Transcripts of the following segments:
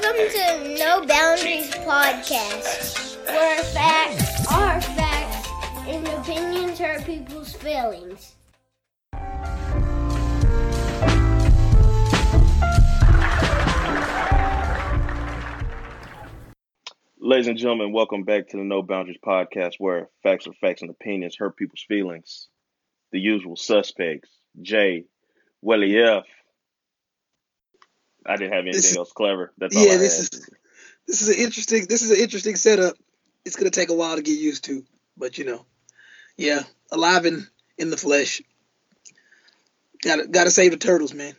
Welcome to No Boundaries Podcast, where facts are facts and opinions hurt people's feelings. Ladies and gentlemen, welcome back to the No Boundaries Podcast, where facts are facts and opinions hurt people's feelings. The usual suspects, Jay, Welly F. I didn't have anything else clever. That's all yeah, I this had. is this is an interesting this is an interesting setup. It's gonna take a while to get used to, but you know, yeah, alive in in the flesh. Gotta gotta save the turtles, man.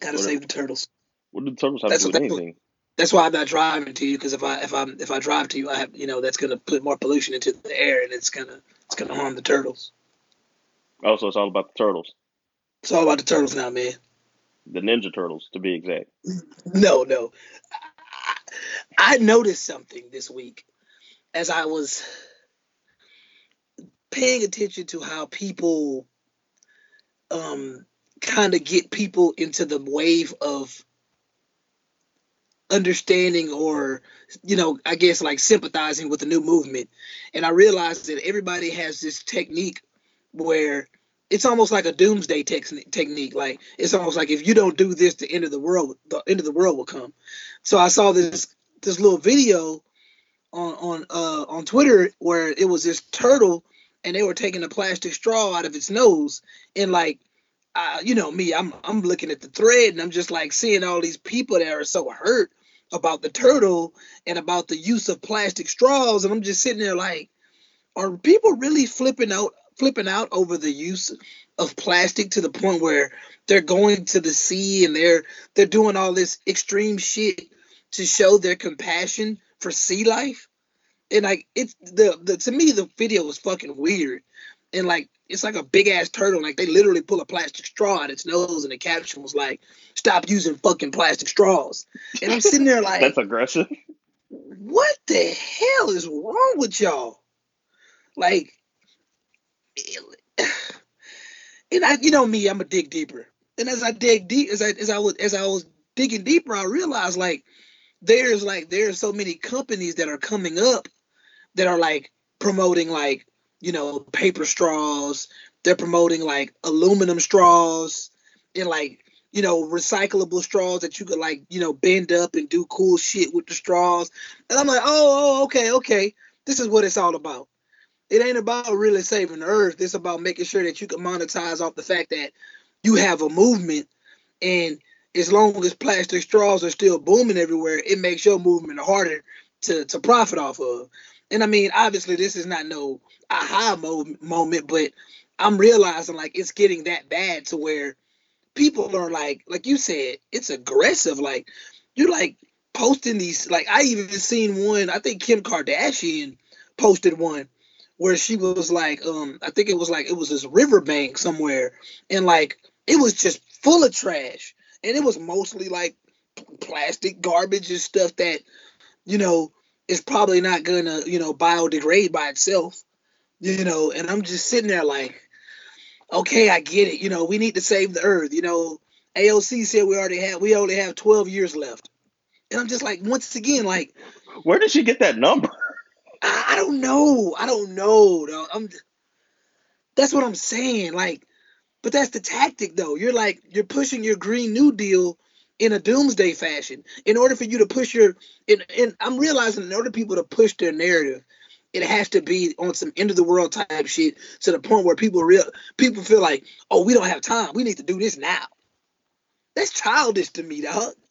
Gotta What- save the turtles. What do the turtles have That's to do with anything? That's why I'm not driving to you because if I if I if I drive to you, I have you know that's gonna put more pollution into the air and it's gonna it's gonna harm the turtles. Oh, also, it's all about the turtles, It's all about the turtles now, man. The Ninja Turtles, to be exact. No, no. I, noticed something this week as I was paying attention to how people um kind of get people into the wave of understanding or you know i guess like sympathizing with the new movement and i realized that everybody has this technique where it's almost like a doomsday technique. Like it's almost like if you don't do this the end of the world the end of the world will come. So i saw this this little video on on uh on twitter where it was this turtle and they were taking a plastic straw out of its nose. And like uh, you know me i'm i'm looking at the thread and i'm just like seeing all these people that are so hurt about the turtle and about the use of plastic straws. And i'm just sitting there like are people really flipping out flipping out over the use of plastic to the point where they're going to the sea and they're they're doing all this extreme shit to show their compassion for sea life and like it's the, the to me the video was fucking weird and like it's like a big ass turtle like they literally pull a plastic straw out its nose and the caption was like stop using fucking plastic straws and i'm sitting there like That's aggressive. what the hell is wrong with y'all? Like, and I, you know me, I'm a dig deeper, and as I dig deep, as I as I was as I was digging deeper, I realized like there's like there's so many companies that are coming up that are like promoting like you know paper straws, they're promoting like aluminum straws, and like you know, recyclable straws that you could like, you know, bend up and do cool shit with the straws. And I'm like, oh, oh, okay, okay. This is what it's all about. It ain't about really saving the earth. It's about making sure that you can monetize off the fact that you have a movement and as long as plastic straws are still booming everywhere, it makes your movement harder to, to profit off of. And I mean, obviously this is not no aha mo- moment, but I'm realizing like it's getting that bad to where people are like like you said it's aggressive like you're like posting these like i even seen one i think kim kardashian posted one where she was like um i think it was like it was this riverbank somewhere and like it was just full of trash and it was mostly like plastic garbage and stuff that you know is probably not gonna you know biodegrade by itself you know and i'm just sitting there like okay, I get it. You know, we need to save the earth. You know, AOC said we already have we only have 12 years left. And I'm just like, once again, like, Where did she get that number? I, don't know. I don't know. Though. I'm that's what I'm saying. Like, but that's the tactic though. You're like you're pushing your Green New Deal in a doomsday fashion. In order for you to push your and, and I'm realizing in order for people to push their narrative, it has to be on some end of the world type shit to the point where people real people feel like, oh, we don't have time. We need to do this now. That's childish to me, dog.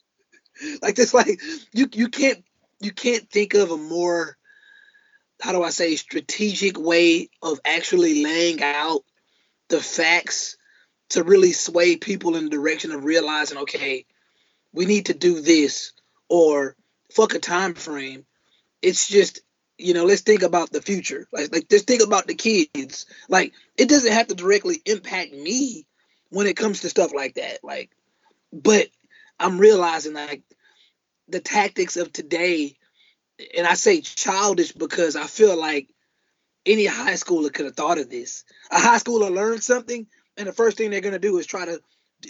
Like that's like you you can't you can't think of a more how do I say strategic way of actually laying out the facts to really sway people in the direction of realizing, okay, we need to do this or fuck a time frame. It's just you know, let's think about the future. Like, like just think about the kids. Like, it doesn't have to directly impact me when it comes to stuff like that. Like, but I'm realizing like the tactics of today, and I say childish because I feel like any high schooler could have thought of this. A high schooler learned something, and the first thing they're gonna do is try to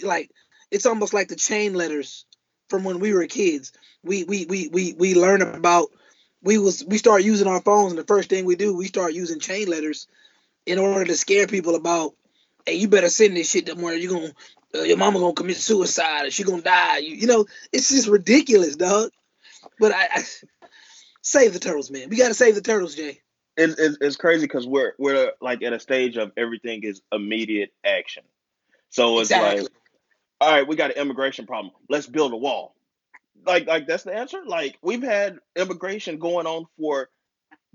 like it's almost like the chain letters from when we were kids. We we we we we learn about we was we start using our phones and the first thing we do we start using chain letters in order to scare people about hey you better send this shit somewhere You're gonna uh, your mama gonna commit suicide or she gonna die you, you know it's just ridiculous dog but I, I save the turtles man we gotta save the turtles jay It's it's, it's crazy because we're we're like at a stage of everything is immediate action. So it's exactly like, all right, we got an immigration problem. Let's build a wall. Like like that's the answer. Like we've had immigration going on for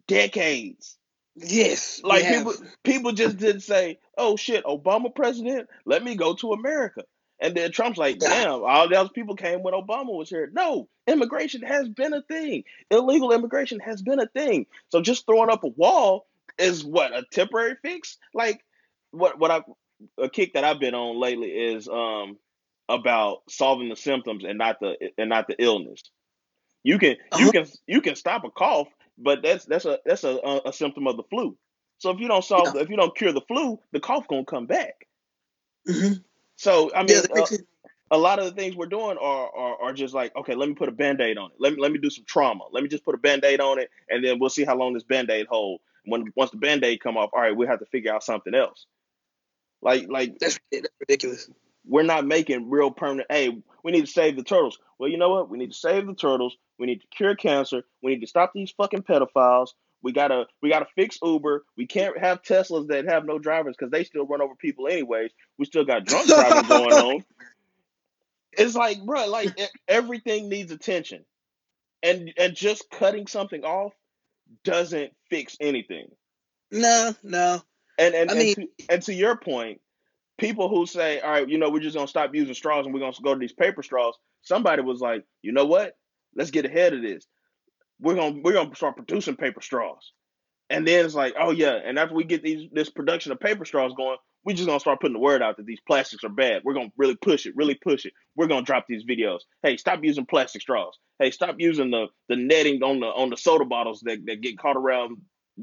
decades. yes Like people people just didn't say, "Oh shit, Obama president, let me go to America." And then Trump's like, "Damn, all those people came when Obama was here." No, immigration has been a thing. Illegal immigration has been a thing. So just throwing up a wall is what a temporary fix. Like what what I a kick that I've been on lately is um about solving the symptoms and not the and not the illness. You can you uh-huh. can you can stop a cough, but that's that's a that's a, a, symptom of the flu. So if you don't solve the, if you don't cure the flu, the cough gonna come back. hmm So I yeah mean, that uh, a lot of the things we're doing are, are are just like, okay, let me put a band-aid on it. Let me let me do some trauma. Let me just put a band-aid on it, and then we'll see how long this band-aid hold. When once the band-aid come off, all right, we have to figure out something else. Like like that's, that's ridiculous we're not making real permanent. Hey, we need to save the turtles. Well, you know what? We need to save the turtles. We need to cure cancer. We need to stop these fucking pedophiles. We gotta we gotta fix Uber. We can't have Teslas that have no drivers because they still run over people anyways. We still got drunk driving going on. It's like, bro, like everything needs attention, and and just cutting something off doesn't fix anything. no no And and i and mean to and to your point, people who say, all right, you know, we're just gonna stop using straws and we're gonna go to these paper straws. Somebody was like, you know what? Let's get ahead of this. We're gonna we're gonna start producing paper straws. And then it's like, oh yeah, and after we get these this production of paper straws going, we just gonna start putting the word out that these plastics are bad. We're gonna really push it, really push it. We're gonna drop these videos. Hey, stop using plastic straws. Hey, stop using the the netting on the on the soda bottles that, that get caught around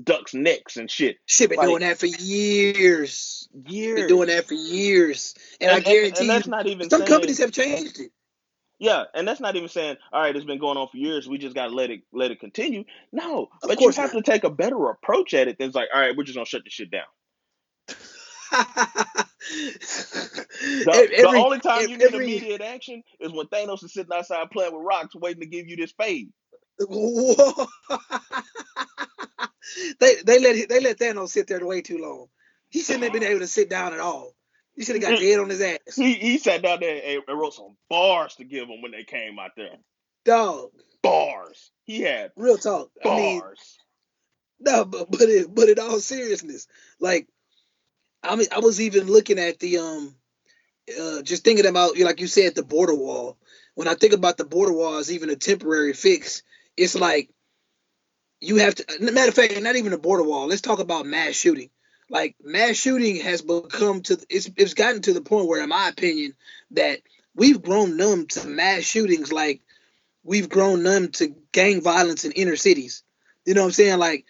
ducks' necks and shit. shit been Like doing that for years Years. been doing that for years and i And and, and guarantee that's you not even some companies have changed it yeah, and that's not even saying, all right, it's been going on for years. We just gotta let it let it continue. No, of but you course have not to take a better approach at it than it's like, all right, we're just gonna shut this shit down. The the every only time you need every immediate action is when Thanos is sitting outside playing with rocks, waiting to give you this fade. Whoa. they they let they let Thanos sit there way too long. He shouldn't have been able to sit down at all. He should have got dead on his ass. he he sat down there and, wrote some bars to give them when they came out there. Dog, Bars. He had real talk. I mean, bars. no, but but it, but in all seriousness, like I mean, I was even looking at the um, uh, just thinking about like you said the border wall. When I think about the border wall as even a temporary fix, it's like you have to. Matter of fact, not even a border wall. Let's talk about mass shooting. Like mass shooting has become to it's it's gotten to the point where, in my opinion, that we've grown numb to mass shootings. Like we've grown numb to gang violence in inner cities. You know what I'm saying? Like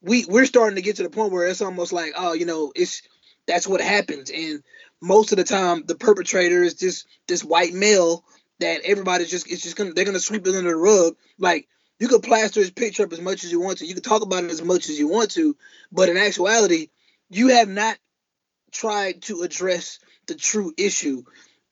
we we're starting to get to the point where it's almost like oh you know it's that's what happens and most of the time the perpetrator is just this white male that everybody's just it's just gonna they're gonna sweep it under the rug like you could plaster his picture up as much as you want to you could talk about it as much as you want to but in actuality you have not tried to address the true issue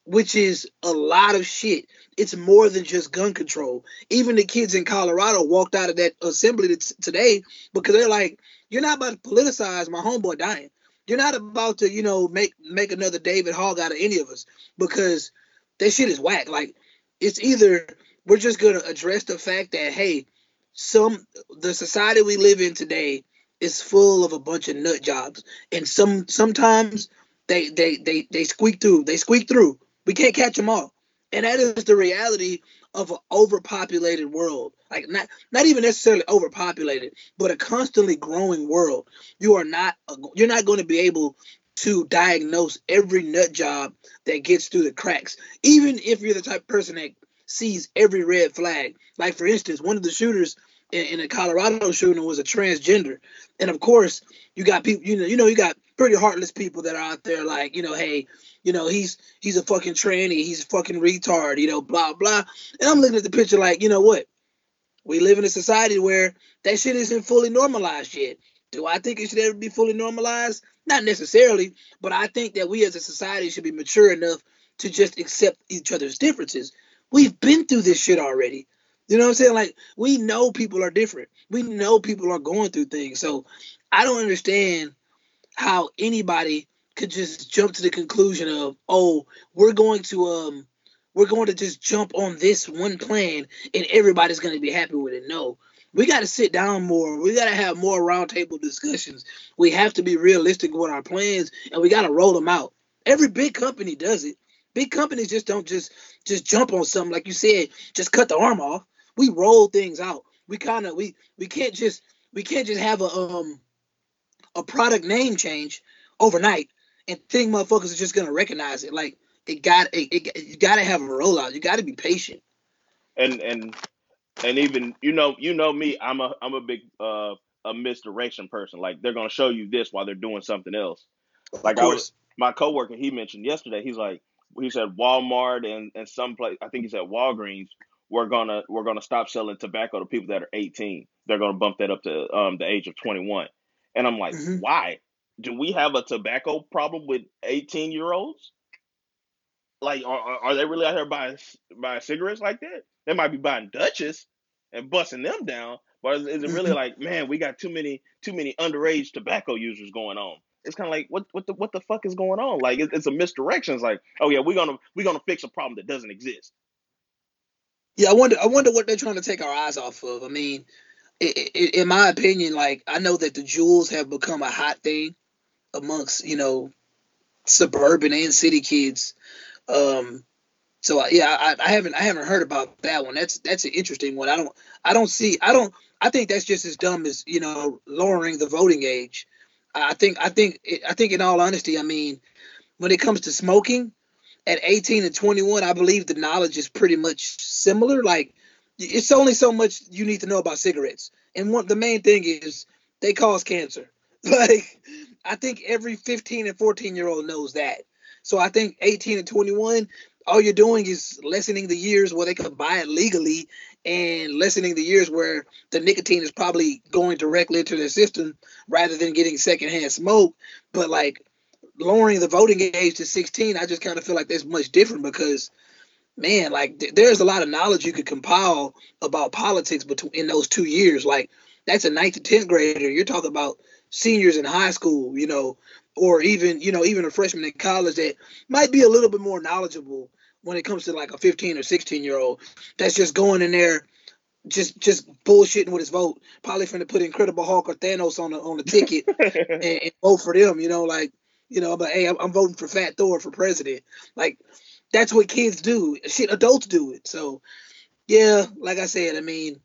which is a lot of shit. It's more than just gun control. Even the kids in colorado walked out of that assembly t- today because they're like you're not about to politicize my homeboy dying. You're not about to, you know, make make another David Hogg out of any of us because that shit is whack. Like it's either we're just gonna address the fact that hey, some the society we live in today is full of a bunch of nut jobs, and some sometimes they they they they squeak through. They squeak through. We can't catch them all, and that is the reality of an overpopulated world. Like not not even necessarily overpopulated, but a constantly growing world. You are not you're not going to be able to diagnose every nut job that gets through the cracks, even if you're the type of person that sees every red flag. Like for instance, one of the shooters in, in a Colorado shooting was a transgender, and of course you got people you know you know you got pretty heartless people that are out there like, you know, hey, you know, he's he's a fucking tranny, he's a fucking retard, you know, blah blah. And I'm looking at the picture like, you know what? We live in a society where that shit isn't fully normalized yet. Do I think it should ever be fully normalized? Not necessarily, but I think that we as a society should be mature enough to just accept each other's differences. We've been through this shit already. You know what I'm saying? Like we know people are different. We know people are going through things. So I don't understand how anybody could just jump to the conclusion of, oh, we're going to um we're going to just jump on this one plan and everybody's going to be happy with it. No. We got to sit down more. We got to have more roundtable discussions. We have to be realistic with our plans and we got to roll them out. Every big company does it. Big companies just don't just just jump on something like you said, just cut the arm off. We roll things out. We kind of we we can't just we can't just have a um a product name change overnight and think motherfuckers are just gonna recognize it. Like it got it, it you got to have a rollout. You got to be patient. And and and even you know you know me, I'm a I'm a big uh a misdirection person. Like they're gonna show you this while they're doing something else. Like I was my coworker, he mentioned yesterday. He's like he said Walmart and and some place. I think he said Walgreens. We're gonna we're gonna stop selling tobacco to people that are 18. They're gonna bump that up to um the age of 21. And I'm like, mm-hmm. why? Do we have a tobacco problem with 18 year olds? Like, are, are they really out here buying buying cigarettes like that? They might be buying Dutches and busting them down, but is, is it really mm-hmm. like, man, we got too many too many underage tobacco users going on? It's kind of like, what what the what the fuck is going on? Like, it, it's a misdirection. It's like, oh yeah, we're gonna we're gonna fix a problem that doesn't exist. Yeah, I wonder I wonder what they're trying to take our eyes off of. I mean, it, it, in my opinion, like I know that the Juuls have become a hot thing amongst you know suburban and city kids. Um, so yeah, I, I haven't I haven't heard about that one. That's that's an interesting one. I don't I don't see I don't I think that's just as dumb as you know lowering the voting age. I think I think I think in all honesty, I mean, when it comes to smoking, at 18 and 21, I believe the knowledge is pretty much similar. Like it's only so much you need to know about cigarettes. And one the main thing is they cause cancer. Like I think every 15 and 14 year old knows that. So I think 18 and 21, all you're doing is lessening the years where they can buy it legally and lessening the years where the nicotine is probably going directly into their system rather than getting secondhand smoke. But like lowering the voting age to 16, I just kind of feel like that's much different because man, like th- there's a lot of knowledge you could compile about politics between in those two years. Like that's a ninth to tenth grader. You're talking about seniors in high school, you know, or even you know even a freshman in college that might be a little bit more knowledgeable when it comes to like a 15 or 16 year old that's just going in there just just bullshitting with his vote probably finna put incredible hulk or thanos on the on the ticket and, and, vote for them you know like you know but hey I'm, I'm voting for fat thor for president like that's what kids do shit adults do it so yeah like i said i mean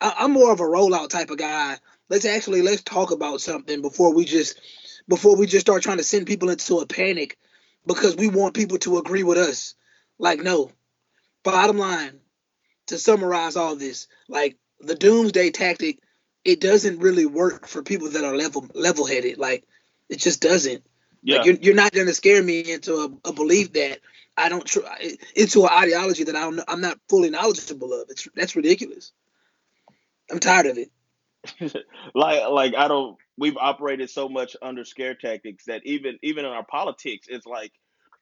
I, i'm more of a rollout type of guy let's actually let's talk about something before we just before we just start trying to send people into a panic because we want people to agree with us. Like, no. Bottom line, to summarize all this, like the doomsday tactic, it doesn't really work for people that are level level headed. Like, it just doesn't. Yeah. Like, you're, you're not going to scare me into a, a belief that I don't tr- into an ideology that I don't I'm not fully knowledgeable of. It's that's ridiculous. I'm tired of it. like like I don't we've operated so much under scare tactics that even even in our politics it's like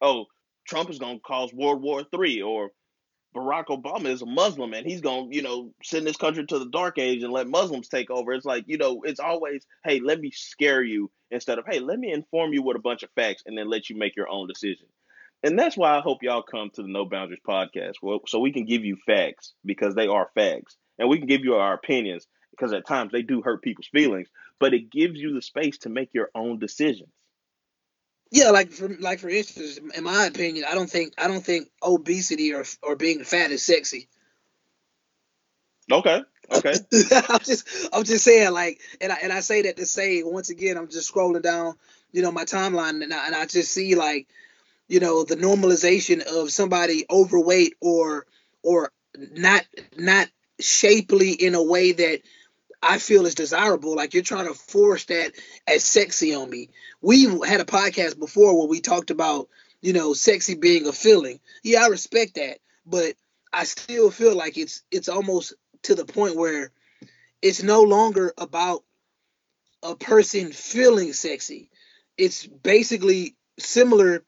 oh Trump is going to cause World War Three or Barack Obama is a Muslim and he's going to you know send this country to the dark age and let Muslims take over. It's like you know it's always hey let me scare you instead of hey let me inform you with a bunch of facts and then let you make your own decision. And that's why I hope y'all come to the No Boundaries podcast so we can give you facts because they are facts. And we can give you our opinions because at times they do hurt people's feelings, but it gives you the space to make your own decisions. Yeah, like for like for instance, in my opinion, I don't think I don't think obesity or or being fat is sexy. Okay. Okay. I'm just I'm just saying like and I and I say that to say once again I'm just scrolling down, you know, my timeline and I, and I just see like, you know, the normalization of somebody overweight or or not not shapely in a way that I feel is desirable. Like you're trying to force that as sexy on me. We had a podcast before where we talked about, you know, sexy being a feeling. Yeah, I respect that, but I still feel like it's it's almost to the point where it's no longer about a person feeling sexy. It's basically similar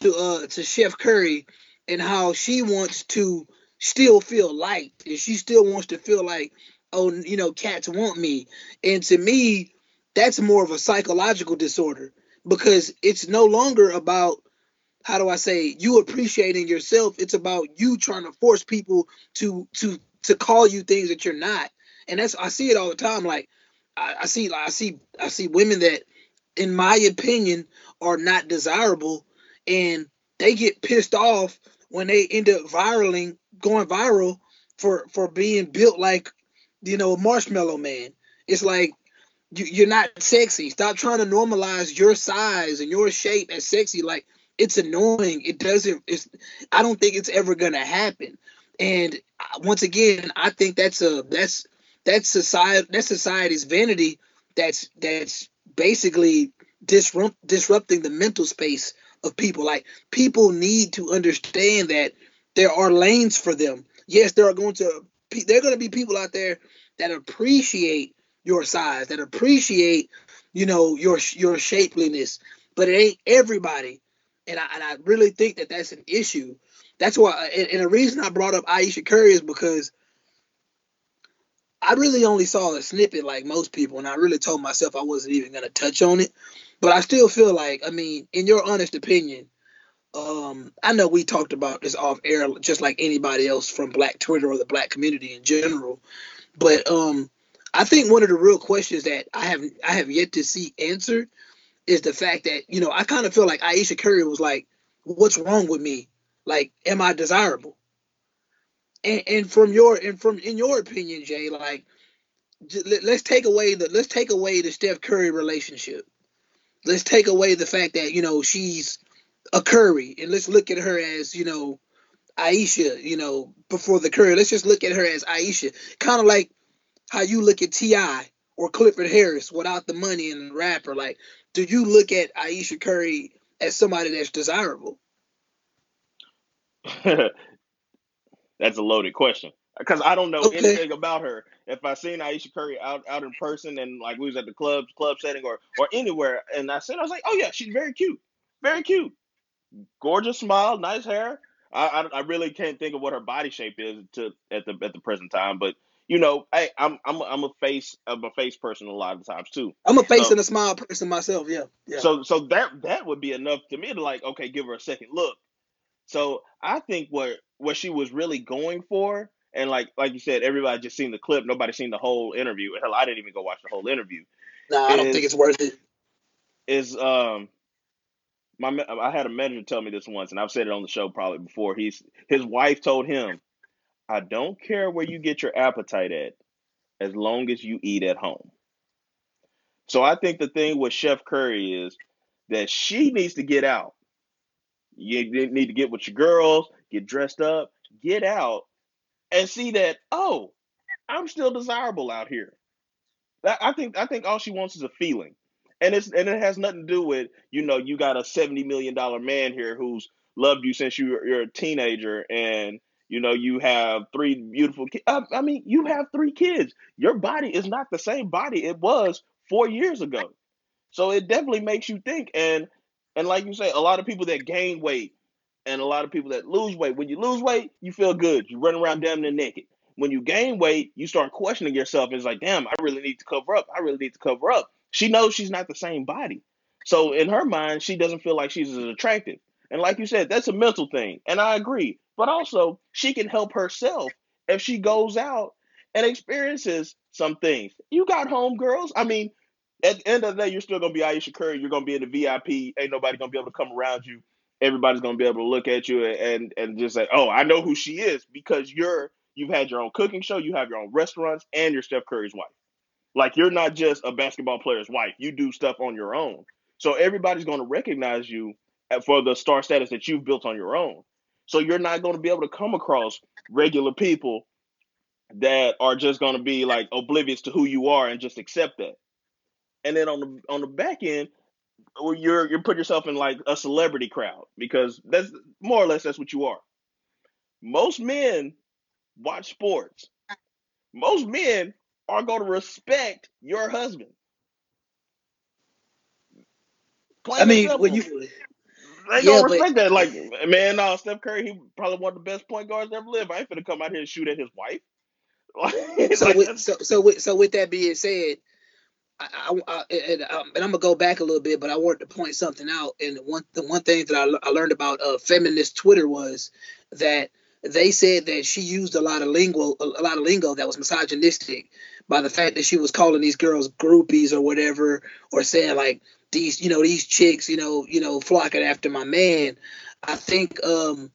to uh to Chef Curry and how she wants to still feel liked and she still wants to feel like oh you know cats want me. And to me that's more of a psychological disorder because it's no longer about how do I say you appreciating yourself. It's about you trying to force people to to to call you things that you're not. And that's I see it all the time. Like I, I see I see I see women that in my opinion are not desirable. And they get pissed off when they end up viraling going viral for for being built like you know marshmallow man. It's like you, you're not sexy. Stop trying to normalize your size and your shape as sexy. Like it's annoying. It doesn't it's i don't think it's ever gonna happen. And uh, once again i think that's a that's that's society that's society's vanity that's that's basically disrupt disrupting the mental space of people. Like people need to understand that there are lanes for them. Yes, there are going to there are going to be people out there that appreciate your size, that appreciate you know your your shapeliness, but it ain't everybody. And I, and I really think that that's an issue. That's why, uh, and, and the reason I brought up Ayesha Curry is because I really only saw a snippet like most people, and I really told myself I wasn't even gonna touch on it. But I still feel like, I mean, in your honest opinion, um, I know we talked about this off air, just like anybody else from Black Twitter or the Black community in general. But um, I think one of the real questions that I have I have yet to see answered is the fact that you know I kind of feel like Ayesha Curry was like, "What's wrong with me? Like, am I desirable?" And, and from your and from in your opinion, Jay, like, let's take away the let's take away the Steph Curry relationship let's take away the fact that you know she's a Curry, and let's look at her as you know Ayesha, You know before the Curry, let's just look at her as Ayesha, kind of like how you look at T.I. or Clifford Harris without the money and the rapper. Like, do you look at Ayesha Curry as somebody that's desirable? that's a loaded question because I don't know okay. anything about her. If I seen Ayesha Curry out out in person and like we was at the club club setting or or anywhere, and I said I was like, oh yeah, she's very cute, very cute, gorgeous smile, nice hair. I, I, I really can't think of what her body shape is to at the at the present time, but you know, hey, I'm I'm a, I'm a face I'm a face person a lot of times too. I'm a face so, and a smile person myself. Yeah, yeah. So so that that would be enough to me to like okay, give her a second look. So I think what what she was really going for and like like you said, everybody just seen the clip. Nobody seen the whole interview. Hell, I didn't even go watch the whole interview. No, I don't think it's worth it. Is um my I had a manager tell me this once, and I've said it on the show probably before. He's his wife told him, "I don't care where you get your appetite at, as long as you eat at home." So I think the thing with Chef Curry is that she needs to get out. You need to get with your girls, get dressed up, get out, and see that oh, I'm still desirable out here. I think I think all she wants is a feeling, and it's and it has nothing to do with you know you got a seventy million dollar man here who's loved you since you you're a teenager and you know you have three beautiful kids. I, I mean you have three kids. Your body is not the same body it was four years ago, so it definitely makes you think. And and like you say, a lot of people that gain weight and a lot of people that lose weight. When you lose weight, you feel good. You run around damn near naked. When you gain weight, you start questioning yourself. It's like, damn, I really need to cover up. I really need to cover up. She knows she's not the same body. So in her mind, she doesn't feel like she's as attractive. And like you said, that's a mental thing. And I agree. But also, she can help herself if she goes out and experiences some things. You got home girls. I mean, at the end of the day, you're still gonna be Ayesha Curry. You're gonna be in the VIP. Ain't nobody gonna be able to come around you everybody's to be able to look at you and and just say, "Oh, I know who she is," because you're you've had your own cooking show, you have your own restaurants, and you're Steph Curry's wife. Like you're not just a basketball player's wife; you do stuff on your own. So everybody's going to recognize you uh, for the star status that you've built on your own. So you're not going to be able to come across regular people that are just going to be like oblivious to who you are and just accept that. And then on the on the back end, you're you're putting yourself in like a celebrity crowd because that's more or less that's what you are. Most men watch sports. Most men are going to respect your husband. Plain I mean, when you they yeah, gonna respect but, that. Like, man, no, Steph Curry, he probably one of the best point guards ever lived. I ain't gonna come out here and shoot at his wife. so, like, with, so, so, with, so with that being said, I, I, I and, um, and, I'm gonna go back a little bit, but I wanted to point something out. And one, the one thing that I, I learned about uh, feminist Twitter was that they said that she used a lot of lingo, a lot of lingo that was misogynistic by the fact that she was calling these girls groupies or whatever, or saying like these, you know, these chicks, you know, you know, flocking after my man. I think um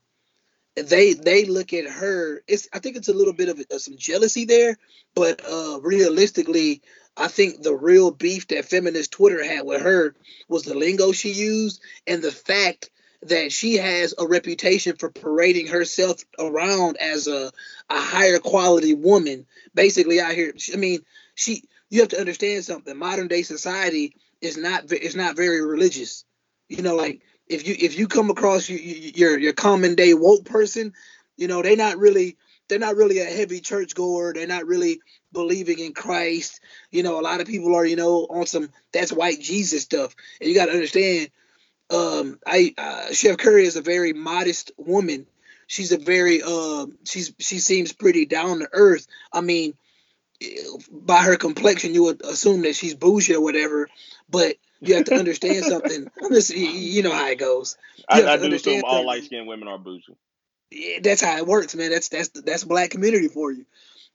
they they look at her. It's I think it's a little bit of, of some jealousy there, but uh realistically, I think the real beef that feminist Twitter had with her was the lingo she used and the fact that she has a reputation for parading herself around as a, a higher quality woman. Basically, out here, I mean, she. You have to understand something. Modern day society is not is not very religious. You know, like if you if you come across your your, your common day woke person, you know they're not really they're not really a heavy church goer. They're not really believing in Christ. You know, a lot of people are you know on some that's white Jesus stuff, and you got to understand um, I uh, Chef Curry is a very modest woman. She's a very uh, she's she seems pretty down to earth. I mean, by her complexion, you would assume that she's bougie or whatever, but you have to understand something. Just, you know how it goes. I, I do assume all light skinned women are bougie. Yeah, that's how it works, man. That's that's that's black community for you.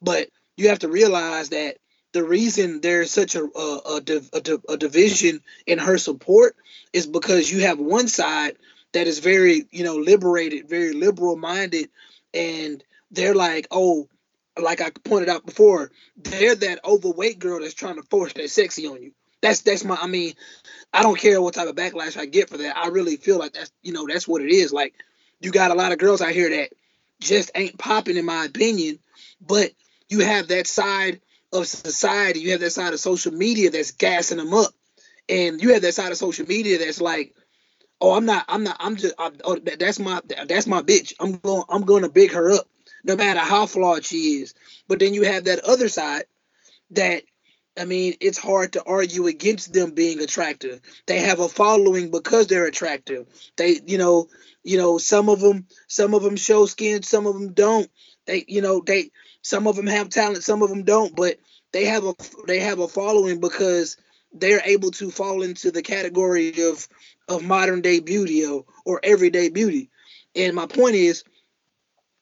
But you have to realize that the reason there's such a a, a, a division in her support is because you have one side that is very you know liberated, very liberal minded, and they're like, oh, like I pointed out before, they're that overweight girl that's trying to force that sexy on you. That's that's my. I mean, I don't care what type of backlash I get for that. I really feel like that's you know that's what it is. Like you got a lot of girls out here that just ain't popping, in my opinion. But you have that side of society, you have that side of social media that's gassing them up, and you have that side of social media that's like, oh, I'm not, I'm not, I'm just, I'm, oh, that's my, that's my bitch. I'm going, I'm going to big her up, no matter how flawed she is. But then you have that other side that I mean, it's hard to argue against them being attractive. They have a following because they're attractive. They, you know, you know, some of them, some of them show skin, some of them don't. They, you know, they, some of them have talent, some of them don't, but they have a they have a following because they're able to fall into the category of of modern day beauty or, or everyday beauty. And my point is,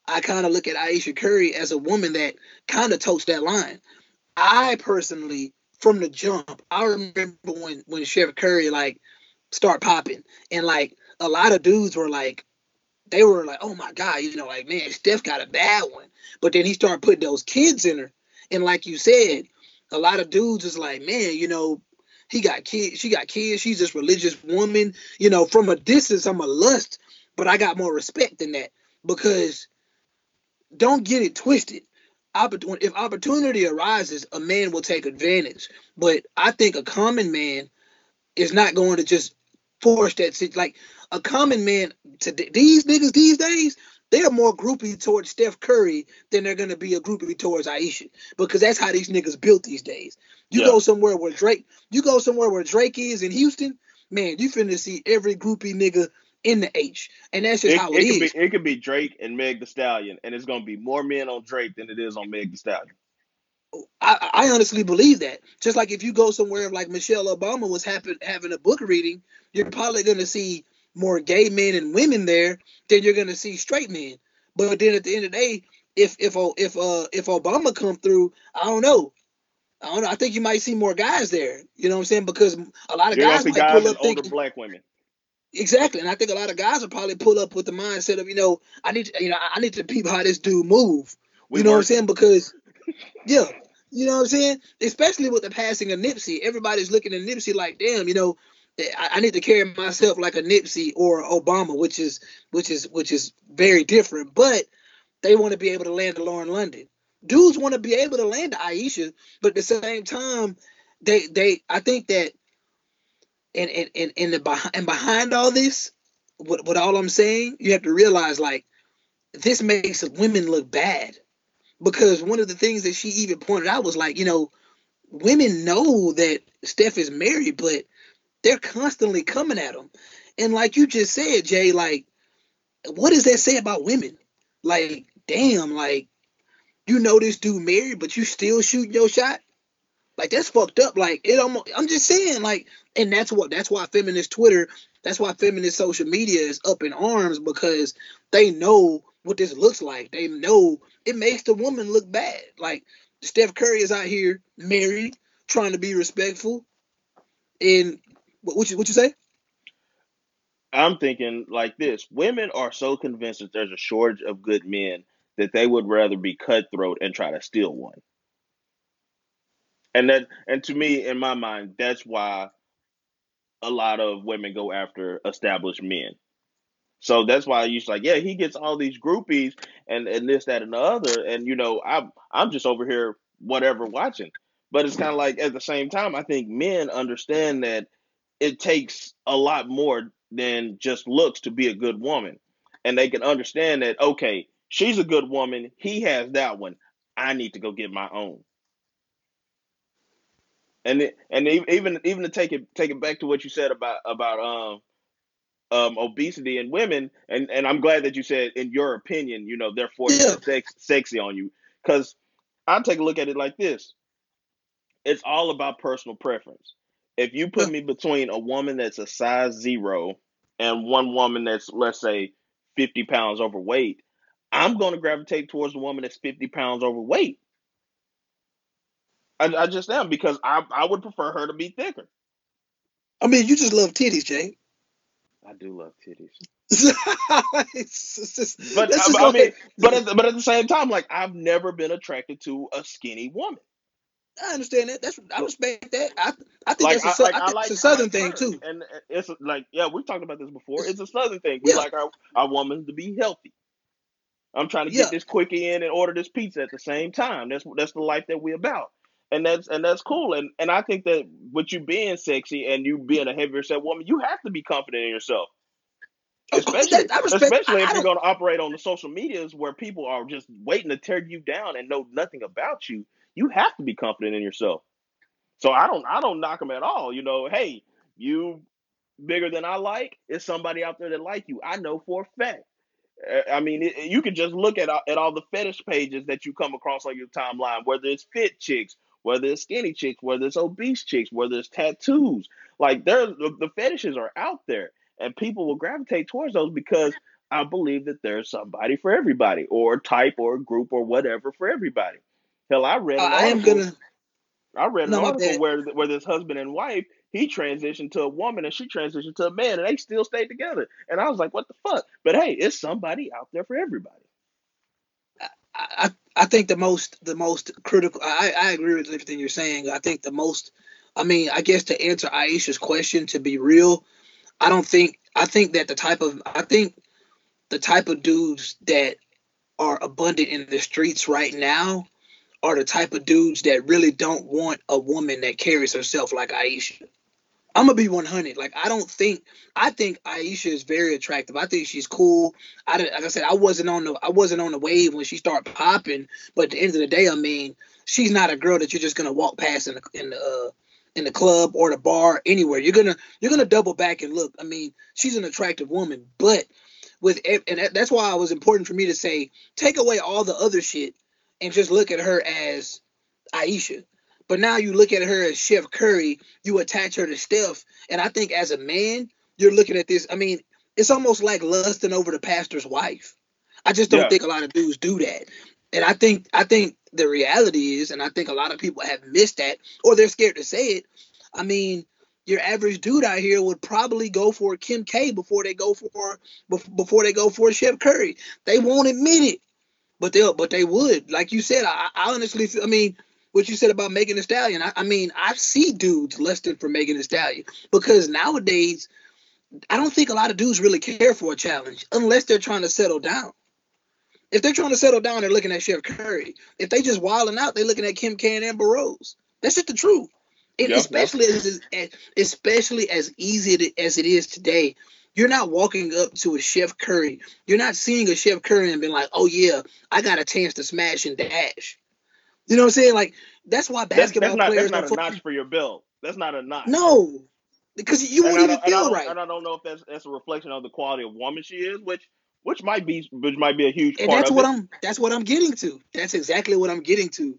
I kind of look at Ayesha Curry as a woman that kind of totes that line. I personally, from the jump, I remember when when Chef Curry like start popping, and like a lot of dudes were like, they were like, oh my god, you know, like man, Steph got a bad one. But then he started putting those kids in her. And like you said, a lot of dudes is like, man, you know, he got kids, she got kids, she's this religious woman. You know, from a distance, I'm a lust, but I got more respect than that because don't get it twisted. If opportunity arises, a man will take advantage. But I think a common man is not going to just force that. Like a common man, to these niggas these days, they're more groupie towards Steph Curry than they're gonna be a groupie towards Ayesha because that's how these niggas built these days. You yeah. go somewhere where Drake, you go somewhere where Drake is in Houston, man, you finna see every groupie nigga in the H, and that's just it, how it, it is. Could be, it could be Drake and Meg Thee Stallion, and it's gonna be more men on Drake than it is on Meg Thee Stallion. I, I honestly believe that. Just like if you go somewhere like Michelle Obama was happen, having a book reading, you're probably gonna see more gay men and women there than you're gonna see straight men. But then at the end of the day, if if if uh if Obama come through, I don't know. I don't know. I think you might see more guys there. You know what I'm saying? Because a lot of you're guys might guys pull up thinking black women. Exactly, and I think a lot of guys will probably pull up with the mindset of you know I need to, you know I need to peep how this dude move. We you know what I'm saying? Because yeah, you know what I'm saying. Especially with the passing of Nipsey, everybody's looking at Nipsey like, damn, you know, I, need to carry myself like a Nipsey or Obama, which is which is which is very different. But they want to be able to land a Lauren London. dudes want to be able to land Ayesha, but at the same time, they they I think that and and and, the and behind all this, what what all I'm saying, you have to realize like this makes women look bad because one of the things that she even pointed out was like, you know, women know that Steph is married, but they're constantly coming at him. And like you just said, Jay, like, what does that say about women? Like, damn, like, you know this dude married, but you still shoot your shot. Like that's fucked up. Like it almost I'm just saying, like, and that's what that's why feminist Twitter, that's why feminist social media is up in arms because they know what this looks like. They know it makes the woman look bad. Like Steph Curry is out here married, trying to be respectful. And what, what you what you say? I'm thinking like this: women are so convinced that there's a shortage of good men that they would rather be cutthroat and try to steal one. And that, and to me, in my mind, that's why a lot of women go after established men so that's why to like, yeah, he gets all these groupies and, and this, that, and the other. And you know, I'm I'm just over here whatever watching. But it's kind of like at the same time, I think men understand that it takes a lot more than just looks to be a good woman. And they can understand that, okay, she's a good woman, he has that one. I need to go get my own. And it, and even even to take it take it back to what you said about about um um, obesity in women, and and I'm glad that you said, in your opinion, you know, they're forcing yeah. sex, sexy on you, because I take a look at it like this: it's all about personal preference. If you put me between a woman that's a size zero and one woman that's let's say 50 pounds overweight, I'm going to gravitate towards the woman that's 50 pounds overweight. I, I just am because I I would prefer her to be thicker. I mean, you just love titties, Jay. I do love titties. it's just, but I, I mean, but at, the, but at the same time, like I've never been attracted to a skinny woman. I understand that. That's I respect that. I I think like, that's a, I, like, I think like, it's a southern thing too. And it's like yeah, we've talked about this before. It's a southern thing. We yeah. like our our woman to be healthy. I'm trying to get yeah. this quickie in and order this pizza at the same time. That's that's the life that we're about and that's and that's cool. And and I think that with you being sexy and you being a heavier set woman, you have to be confident in yourself. Especially, especially if you're going to operate on the social medias where people are just waiting to tear you down and know nothing about you. You have to be confident in yourself. So I don't I don't knock them at all. You know, hey, you bigger than I like. Is somebody out there that like you? I know for a fact. Eh, I mean, it, you can just look at at all the fetish pages that you come across on your timeline, whether it's fit chicks, whether it's skinny chicks, whether it's obese chicks, whether it's tattoos. Like there, the, the fetishes are out there, and people will gravitate towards those because I believe that there's somebody for everybody, or type, or group, or whatever for everybody. Hell, I read. Oh, I am gonna. I read an article where where this husband and wife he transitioned to a woman and she transitioned to a man and they still stayed together. And I was like, what the fuck? But hey, it's somebody out there for everybody. I, I think the most the most critical I, I agree with everything you're saying. I think the most I mean, I guess to answer Ayesha's question to be real, I don't think I think that the type of I think the type of dudes that are abundant in the streets right now are the type of dudes that really don't want a woman that carries herself like Ayesha. I'm gonna be 100. Like I don't think I think Ayesha is very attractive. I think she's cool. I like I said I wasn't on the I wasn't on the wave when she started popping. But at the end of the day, I mean, she's not a girl that you're just gonna walk past in the in the uh, in the club or the bar anywhere. You're gonna you're gonna double back and look. I mean, she's an attractive woman, but with and that's why it was important for me to say take away all the other shit and just look at her as Ayesha. But now you look at her as Chef Curry, you attach her to Steph, and I think as a man, you're looking at this. I mean, it's almost like lusting over the pastor's wife. I just don't yeah. think a lot of dudes do that. And I think I think the reality is, and I think a lot of people have missed that, or they're scared to say it. I mean, your average dude out here would probably go for Kim K before they go for before they go for Chef Curry. They won't admit it, but they'll but they would. Like you said, I, I honestly, I mean, what you said about Megan Thee Stallion. I, I mean, I see dudes lusting for Megan Thee Stallion because nowadays, I don't think a lot of dudes really care for a challenge unless they're trying to settle down. If they're trying to settle down, they're looking at Chef Curry. If they just wilding out, they're looking at Kim K and Amber Rose. That's just the truth. Yep, especially as, as especially as easy as it is today, you're not walking up to a Chef Curry. You're not seeing a Chef Curry and being like, "Oh yeah, I got a chance to smash and dash." You know what I'm saying? Like that's why That's, basketball that's not players that's not a notch for your belt. That's not a notch. no, because you and won't even feel right. and I don't know if that's that's a reflection of the quality of woman she is, which which might be which might be a huge And part that's what it. I'm that's what I'm getting to. That's exactly what I'm getting to.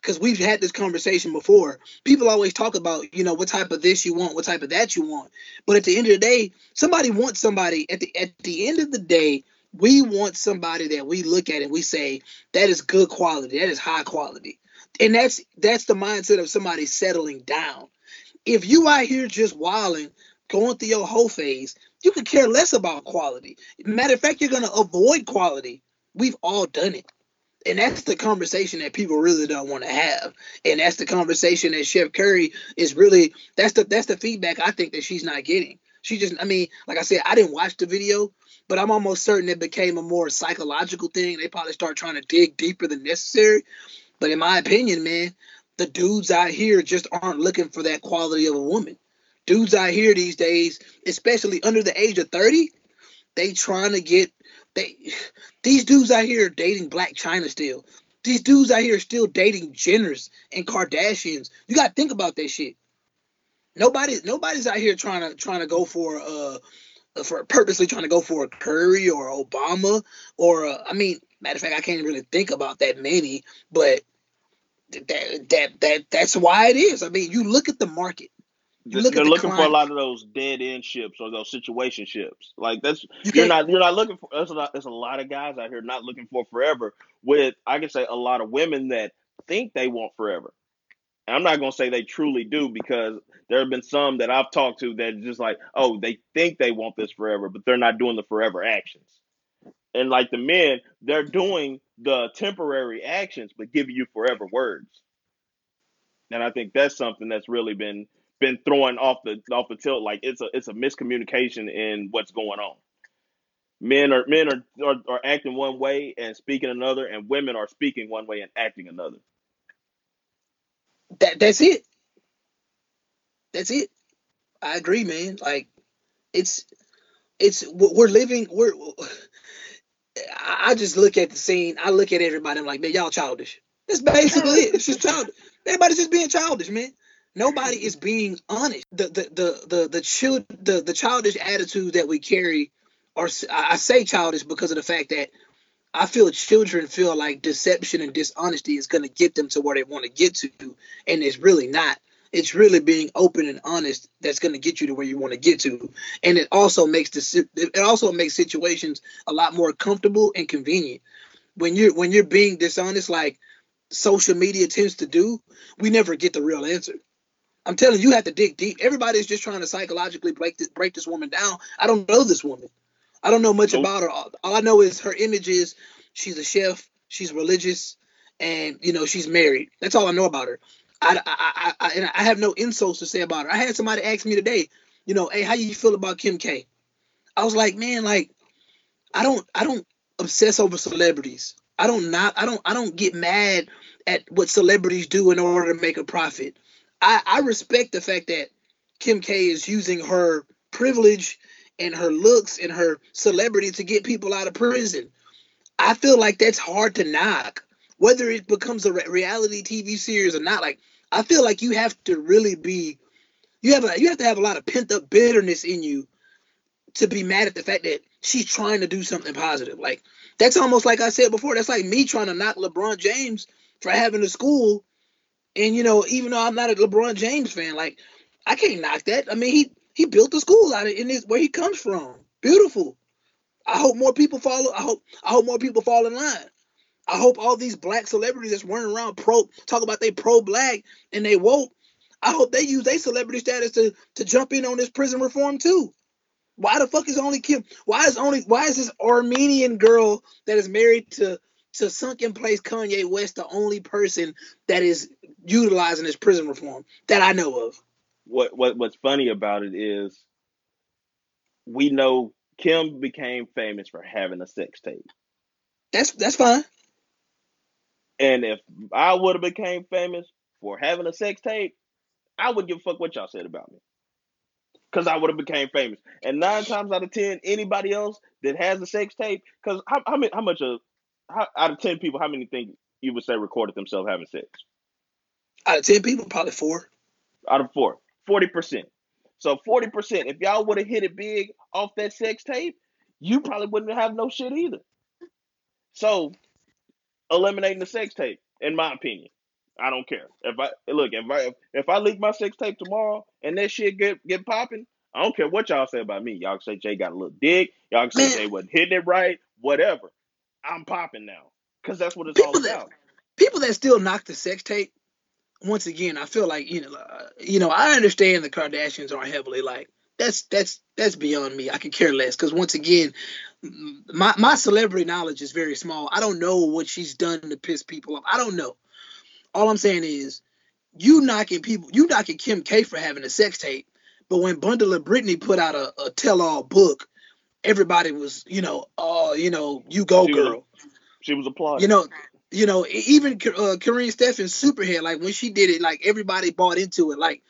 Because we've had this conversation before. People always talk about, you know, what type of this you want, what type of that you want. But at the end of the day, somebody wants somebody. At the at the end of the day, we want somebody that we look at and we say that is good quality, that is high quality, and that's that's the mindset of somebody settling down. If you out here just wilding, going through your whole phase, you could care less about quality. Matter of fact, you're gonna avoid quality. We've all done it. And that's the conversation that people really don't want to have. And that's the conversation that Chef Curry is really that's the that's the feedback I think that she's not getting. She just I mean, like I said, I didn't watch the video, but I'm almost certain it became a more psychological thing. They probably start trying to dig deeper than necessary. But in my opinion, man, the dudes out here just aren't looking for that quality of a woman. Dudes out here these days, especially under the age of 30, they trying to get they these dudes out here dating Blac Chyna still. These dudes out here still dating Jenners and Kardashians. You gotta think about that shit. Nobody nobody's out here trying to trying to go for uh for purposely trying to go for a Curry or Obama or uh, I mean matter of fact I can't really think about that many, but that that that that's why it is. I mean, you look at the market. They're look at they're the looking for a climate. lot of those dead end ships or those situation ships. Like that's You you're can't not you're not looking for. There's a lot, there's a lot of guys out here not looking for forever. With I can say a lot of women that think they want forever. And I'm not gonna say they truly do because there have been some that I've talked to that just like, oh, they think they want this forever, but they're not doing the forever actions. And like the men, they're doing the temporary actions, but giving you forever words. And I think that's something that's really been been throwing off the off the tilt. Like it's a it's a miscommunication in what's going on. Men are men are, are are acting one way and speaking another, and women are speaking one way and acting another. that that's it. That's it. I agree, man. Like it's it's we're living we're I I just look at the scene. I look at everybody. I'm like, man, y'all childish. That's basically it. It's just childish. Everybody's just being childish, man. Nobody is being honest. The the the the the child the, the childish attitude that we carry, or I say childish because of the fact that I feel children feel like deception and dishonesty is going to get them to where they want to get to, and it's really not. It's really being open and honest that's going to get you to where you want to get to, and it also makes the it also makes situations a lot more comfortable and convenient. When you're when you're being dishonest, like social media tends to do, we never get the real answer. I'm telling you, you have to dig deep. Everybody's just trying to psychologically break this break this woman down. I don't know this woman. I don't know much Nope. about her. All, all I know is her image is she's a chef, she's religious, and you know she's married. That's all I know about her. I, I, I, I, and I have no insults to say about her. I had somebody ask me today, you know, hey, how you feel about Kim K? I was like, man, like I don't, I don't obsess over celebrities. I don't not, I don't, I don't get mad at what celebrities do in order to make a profit. I, I respect the fact that Kim K is using her privilege and her looks and her celebrity to get people out of prison. I feel like that's hard to knock, whether it becomes a re- reality TV series or not. Like I feel like you have to really be, you have a, you have to have a lot of pent up bitterness in you to be mad at the fact that she's trying to do something positive. Like that's almost like I said before. That's like me trying to knock LeBron James for having a school, and you know, even though I'm not a LeBron James fan, like I can't knock that. I mean, he he built the school out of in his where he comes from. Beautiful. I hope more people follow. I hope I hope more people fall in line. I hope all these black celebrities that's running around pro talk about they pro black and they woke. I hope they use their celebrity status to to jump in on this prison reform too. Why the fuck is only Kim? Why is only why is this Armenian girl that is married to to sunken place Kanye West the only person that is utilizing this prison reform that I know of? What what what's funny about it is we know Kim became famous for having a sex tape. That's that's fine. And if I would have became famous for having a sex tape, I wouldn't give a fuck what y'all said about me. Cause I would have became famous. And nine times out of ten, anybody else that has a sex tape, because how, how, many, how much of how, out of ten people, how many think you would say recorded themselves having sex? Out of ten people, probably four. Out of four, 40%. So 40%, if y'all would have hit it big off that sex tape, you probably wouldn't have no shit either. So eliminating the sex tape, in my opinion. I don't care. If I look, if I if I leak my sex tape tomorrow and that shit get get popping, I don't care what y'all say about me. Y'all can say Jay got a little dick. Y'all can say Man. Jay wasn't hitting it right. Whatever. I'm popping now because that's what it's all People that about. people that still knock the sex tape. Once again, I feel like you know, uh, you know, I understand the Kardashians are heavily like that's that's that's beyond me. I could care less because once again, my my celebrity knowledge is very small. I don't know what she's done to piss people off. I don't know. All I'm saying is, you knocking people, you knocking Kim K for having a sex tape, but when Bundle of Brittany put out a, a tell-all book, everybody was, you know, oh, you know, you go She was- girl. She was applauding. You know, you know, even uh, Karrine Steffans Superhead, like when she did it, like everybody bought into it. Like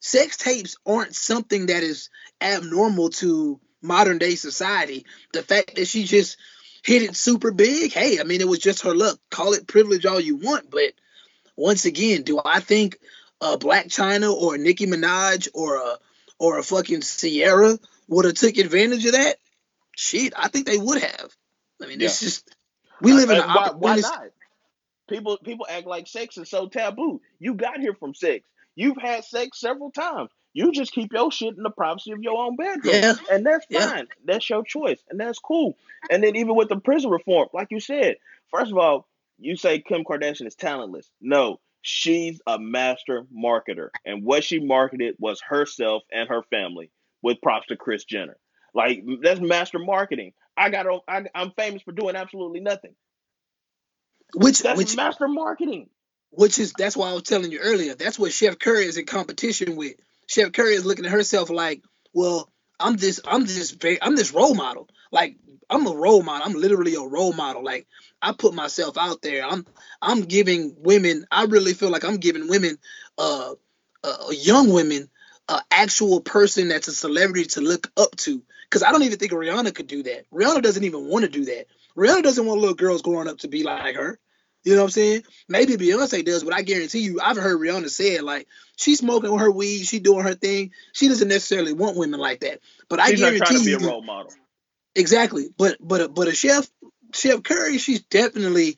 sex tapes aren't something that is abnormal to modern day society. The fact that she just hit it super big, hey, I mean, it was just her luck. Call it privilege all you want, but once again, do I think a Blac Chyna or a Nicki Minaj or a or a fucking Ciara would have took advantage of that? Shit, I think they would have. I mean, it's just we live in Uh, an why, why not? People people act like sex is so taboo. You got here from sex. You've had sex several times. You just keep your shit in the privacy of your own bedroom. Yeah. And that's Yeah. fine. That's your choice. And that's cool. And then even with the prison reform, like you said, first of all, you say Kim Kardashian is talentless. No, she's a master marketer. And what she marketed was herself and her family with props to Kris Jenner. Like that's master marketing. I got I, I'm famous for doing absolutely nothing. Which That's which master marketing. which is that's why I was telling you earlier. That's what Chef Curry is in competition with. Chef Curry is looking at herself like, well, I'm this, I'm this, I'm this role model. Like I'm a role model. I'm literally a role model. Like I put myself out there. I'm, I'm giving women. I really feel like I'm giving women, uh, uh young women, uh, actual person that's a celebrity to look up to. Because I don't even think Rihanna could do that. Rihanna doesn't even want to do that. Rihanna doesn't want little girls growing up to be like her. You know what I'm saying? Maybe Beyonce does, but I guarantee you, I've heard Rihanna say it like she's smoking her weed, she doing her thing. She doesn't necessarily want women like that. But I She's not guarantee trying to be you, a role model. exactly. But but but a chef, Chef Curry, she's definitely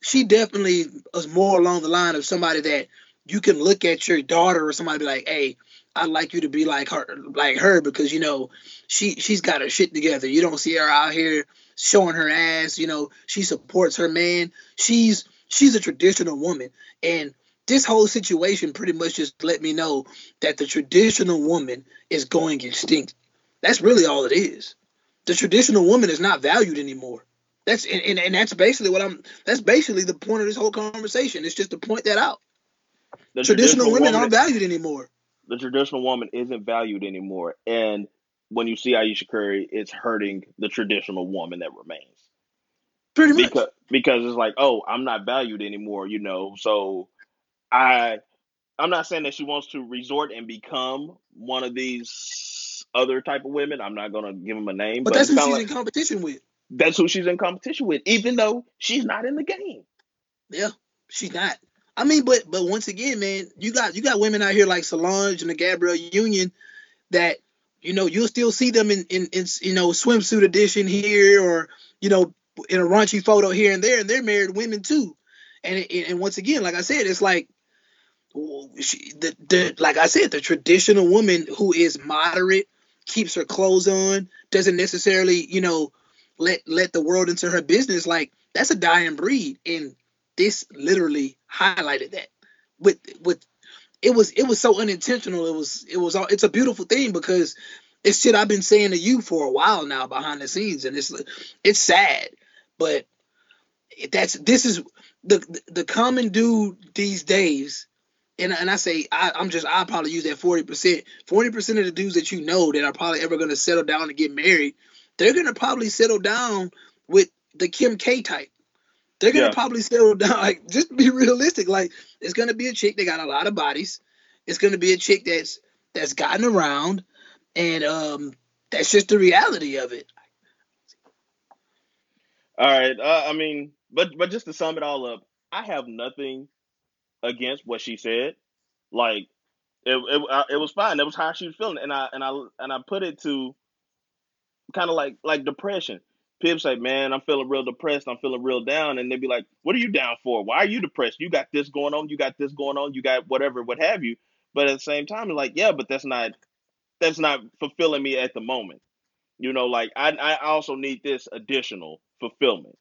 she definitely is more along the line of somebody that you can look at your daughter or somebody be like, hey, I'd like you to be like her, like her, because you know she she's got her shit together. You don't see her out here showing her ass. You know she supports her man. She's she's a traditional woman, and this whole situation pretty much just let me know that the traditional woman is going extinct. That's really all it is. The traditional woman is not valued anymore. That's and, and, and that's basically what I'm. That's basically the point of this whole conversation. It's just to point that out. The Traditional, women woman, aren't valued anymore. the traditional woman isn't valued anymore. And when you see Ayesha Curry, it's hurting the traditional woman that remains. Pretty much. Because because it's like, oh, I'm not valued anymore, you know. So I I'm not saying that she wants to resort and become one of these other type of women. I'm not gonna give them a name, but but, that's who she's like in competition with. that's who she's in competition with, even though she's not in the game. Yeah, she's not. I mean, but but once again, man, you got you got women out here like Solange and the Gabrielle Union that you know you'll still see them in in, in you know swimsuit edition here or you know in a raunchy photo here and there, and they're married women too. And and once again, like I said, it's like she, the the like I said, the traditional woman who is moderate, keeps her clothes on, doesn't necessarily you know let let the world into her business. Like that's a dying breed, and this literally highlighted that with with it was it was so unintentional. It was it was all it's a beautiful thing because it's shit I've been saying to you for a while now behind the scenes, and it's it's sad, but that's this is the the common dude these days. And, and I say I, I'm just I probably use that forty percent. Forty percent of the dudes that you know that are probably ever going to settle down and get married, they're going to probably settle down with the Kim K type. They're gonna Yeah. probably settle down. Like, just be realistic. Like, it's gonna be a chick that got a lot of bodies. It's gonna be a chick that's that's gotten around, and um, that's just the reality of it. All right. Uh, I mean, but but just to sum it all up, I have nothing against what she said. Like it it, uh, it was fine. That was how she was feeling, and I and I and I put it to kind of like like depression. People say, "Man, I'm feeling real depressed. I'm feeling real down," and they'd be like, "What are you down for? Why are you depressed? You got this going on. You got this going on. You got whatever, what have you." But at the same time, it's like, yeah, but that's not that's not fulfilling me at the moment. You know, like I I also need this additional fulfillment.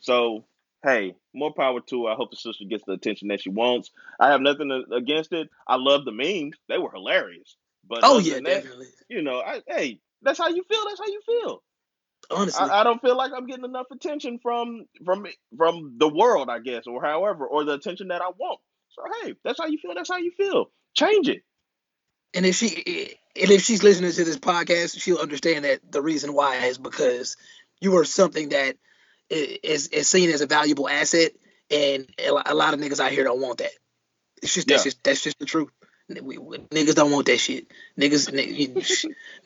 So hey, more power to her. I hope the sister gets the attention that she wants. I have nothing against it. I love the memes; they were hilarious. But Oh other yeah, than that, definitely. you know, I, hey, that's how you feel. That's how you feel. Honestly, I, I don't feel like I'm getting enough attention from from from the world, I guess, or however, or the attention that I want. So hey, that's how you feel. That's how you feel. Change it. and if she and if she's listening to this podcast, she'll understand that the reason why is because you are something that is is seen as a valuable asset, and a lot of niggas out here don't want that. It's just that's Yeah. just that's just the truth. We, we- niggas don't want that shit. Niggas, ni-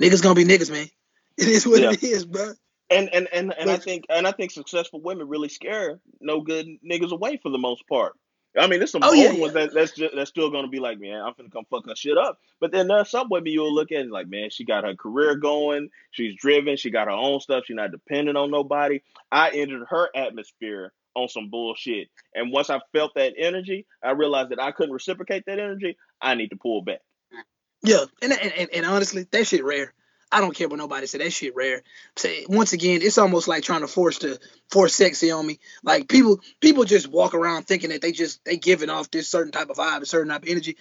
niggas gonna be niggas, man. It is what Yeah. it is, bro. And and and and I think and I think successful women really scare no good niggas away for the most part. I mean, there's some Oh, old yeah, ones that that's just, that's still gonna be like, man, I'm gonna come fuck her shit up. But then there's some women you'll look at and like, man, she got her career going, she's driven, she got her own stuff, she's not dependent on nobody. I entered her atmosphere on some bullshit, and once I felt that energy, I realized that I couldn't reciprocate that energy. I need to pull back. Yeah, and and, and, and honestly, that shit rare. I don't care what nobody said. That shit rare. Say once again, it's almost like trying to force the force sexy on me. Like people, people just walk around thinking that they just they giving off this certain type of vibe, a certain type of energy.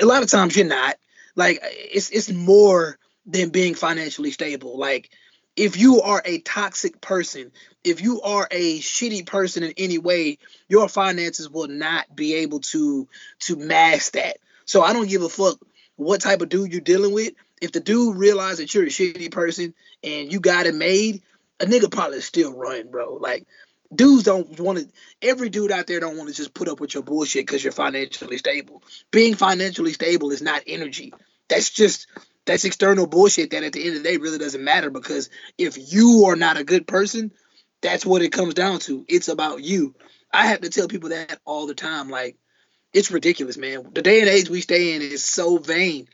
A lot of times you're not. Like it's it's more than being financially stable. Like if you are a toxic person, if you are a shitty person in any way, your finances will not be able to to mask that. So I don't give a fuck what type of dude you're dealing with. If the dude realize that you're a shitty person and you got it made, a nigga probably still run, bro. Like dudes don't want to. Every dude out there don't want to just put up with your bullshit because you're financially stable. Being financially stable is not energy. That's just that's external bullshit that at the end of the day really doesn't matter because if you are not a good person, that's what it comes down to. It's about you. I have to tell people that all the time. Like it's ridiculous, man. The day and age we stay in is so vain.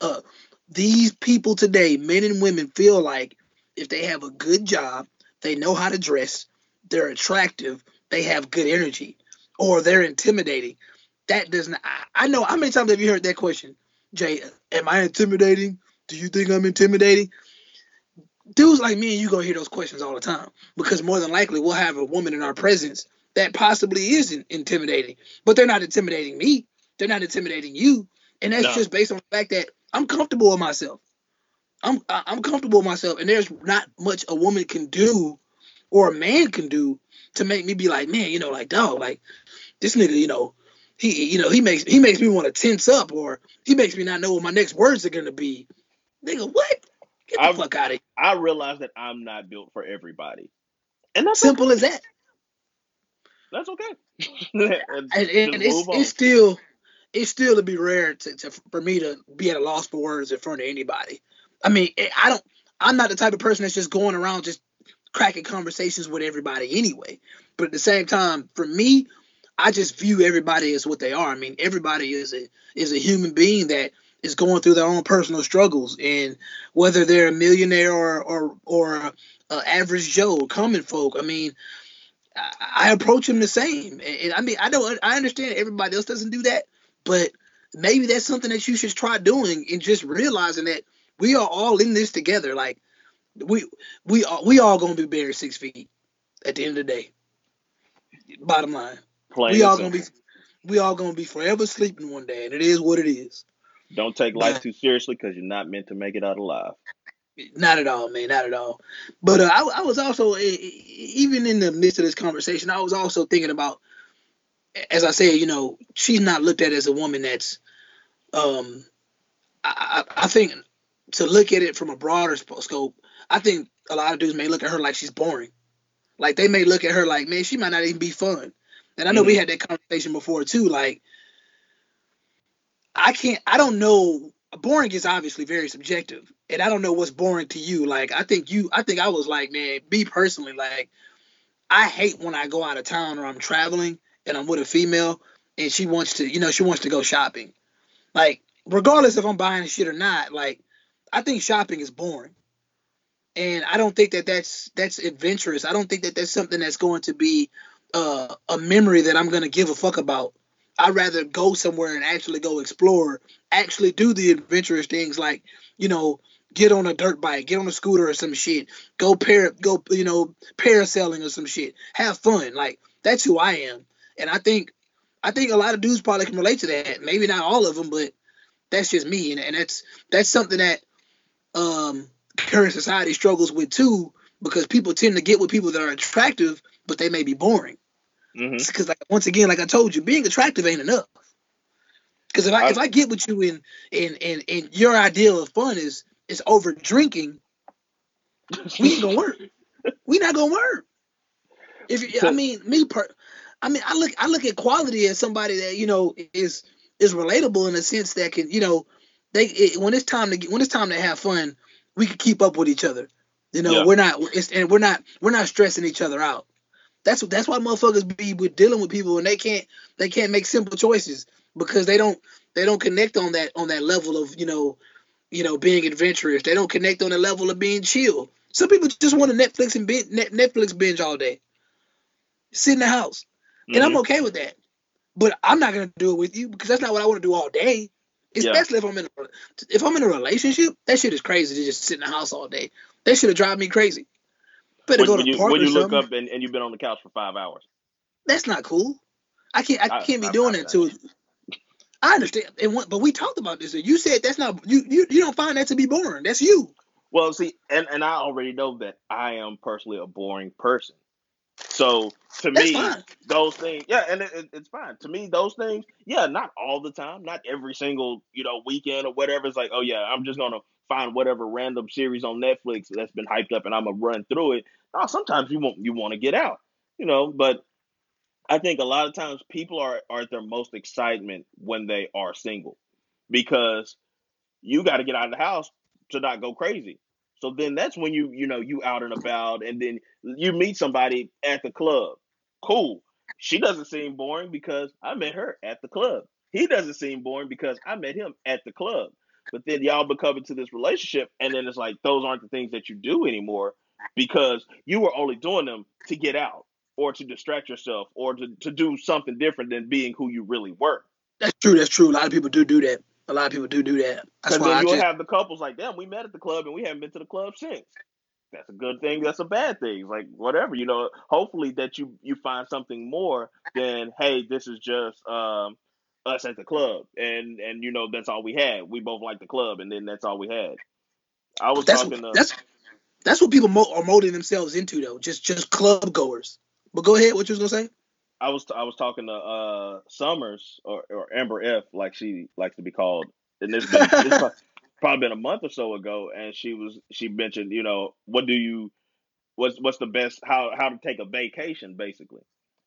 Uh, these people today, men and women, feel like if they have a good job, they know how to dress, they're attractive, they have good energy, or they're intimidating. That does not. I, I know. How many times have you heard that question, Jay? Am I intimidating? Do you think I'm intimidating? Dudes like me and you gonna hear those questions all the time because more than likely we'll have a woman in our presence that possibly isn't intimidating, but they're not intimidating me. They're not intimidating you, and that's No. just based on the fact that I'm comfortable with myself. I'm I- I'm comfortable with myself, and there's not much a woman can do or a man can do to make me be like, man, you know, like dog, like this nigga, you know, he you know he makes he makes me want to tense up, or he makes me not know what my next words are gonna be. Nigga, what? Get the I've- fuck out of here. I realize that I'm not built for everybody, and that's Simple as that. That's okay. and, Just and it's it's still it's still to be rare to, to for me to be at a loss for words in front of anybody. I mean, eh, I don't. I'm not the type of person that's just going around just cracking conversations with everybody anyway. But at the same time, for me, I just view everybody as what they are. I mean, everybody is a is a human being that is going through their own personal struggles, and whether they're a millionaire or or or a average Joe, common folk. I mean, I, I approach them the same. And, and I mean, I don't. I understand everybody else doesn't do that, but maybe that's something that you should try doing, and just realizing that we are all in this together. Like we we are we all gonna be buried six feet at the end of the day. Bottom line, Plain we all gonna be we all gonna be forever sleeping one day, and it is what it is. Don't take life too seriously because you're not meant to make it out alive. Not at all, man. Not at all. But uh, I, I was also, even in the midst of this conversation, I was also thinking about, as I said, you know, she's not looked at as a woman that's, um, I, I think to look at it from a broader scope, I think a lot of dudes may look at her like she's boring. Like they may look at her like, man, she might not even be fun. And I know Mhm. we had that conversation before too. Like, I can't. I don't know. Boring is obviously very subjective, and I don't know what's boring to you. Like, I think you. I think I was like, man, me personally, like, I hate when I go out of town or I'm traveling and I'm with a female and she wants to, you know, she wants to go shopping. Like, regardless if I'm buying shit or not, like, I think shopping is boring. And I don't think that that's that's adventurous. I don't think that that's something that's going to be uh, a memory that I'm to give a fuck about. I'd rather go somewhere and actually go explore, actually do the adventurous things like, you know, get on a dirt bike, get on a scooter or some shit, go pair, go, you know, parasailing or some shit, have fun. Like that's who I am, and I think, I think a lot of dudes probably can relate to that. Maybe not all of them, but that's just me, and, and that's that's something that um current society struggles with too, because people tend to get with people that are attractive, but they may be boring. Because like once again, like I told you, being attractive ain't enough. Because if I, I- if I get with you in in in in your ideal of fun is is over drinking, we ain't gonna work. We not gonna work. If you, I mean me per, I mean I look I look at quality as somebody that you know is is relatable in a sense that can you know they it, when it's time to get when it's time to have fun, we can keep up with each other. You know Yeah. we're not it's, and we're not we're not stressing each other out. That's what that's why motherfuckers be with dealing with people and they can't they can't make simple choices because they don't they don't connect on that on that level of you know you know being adventurous. They don't connect on the level of being chill. Some people just want to Netflix and binge, Netflix binge all day, sit in the house, and I'm Mhm. okay with that. But I'm not gonna do it with you because that's not what I want to do all day. Yeah. Especially if I'm in a, if I'm in a relationship, that shit is crazy to just sit in the house all day. That should have drive me crazy. Better when, go to the you, park when you look up and, and you've been on the couch for five hours. That's not cool. I can't. I I- can't be I- doing I- that to. I understand, and what, but we talked about this. You said that's not you. You you don't find that to be boring. That's you. Well, see, and, and I already know that I am personally a boring person. So to That's me, fine. those things, yeah, and it, it- it's fine. To me, those things, yeah, not all the time, not every single, you know, weekend or whatever. It's like, oh yeah, I'm just gonna find whatever random series on Netflix that's been hyped up and I'm gonna run through it. No, sometimes you want you want to get out, you know, but I think a lot of times people are, are at their most excitement when they are single because you got to get out of the house to not go crazy. So then that's when you you know you out and about and then you meet somebody at the club. Cool. She doesn't seem boring because I met her at the club. He doesn't seem boring because I met him at the club. But then y'all become into this relationship and then it's like those aren't the things that you do anymore because you were only doing them to get out or to distract yourself or to, to do something different than being who you really were. That's true. That's true. A lot of people do do that. A lot of people do do that. That's Because why then you'll just. have the couples like, damn, we met at the club and we haven't been to the club since. That's a good thing. That's a bad thing. Like whatever, you know. Hopefully that you you find something more than hey, this is just um us at the club and and you know that's all we had. We both like the club and then that's all we had. I was That's talking to that's that's what people mo- are molding themselves into though. Just just club goers. But go ahead. What you was gonna say? I was I was talking to uh Summers or, or Amber F like she likes to be called, and it's been it's probably been a month or so ago, and she was she mentioned you know what do you what's what's the best how how to take a vacation basically,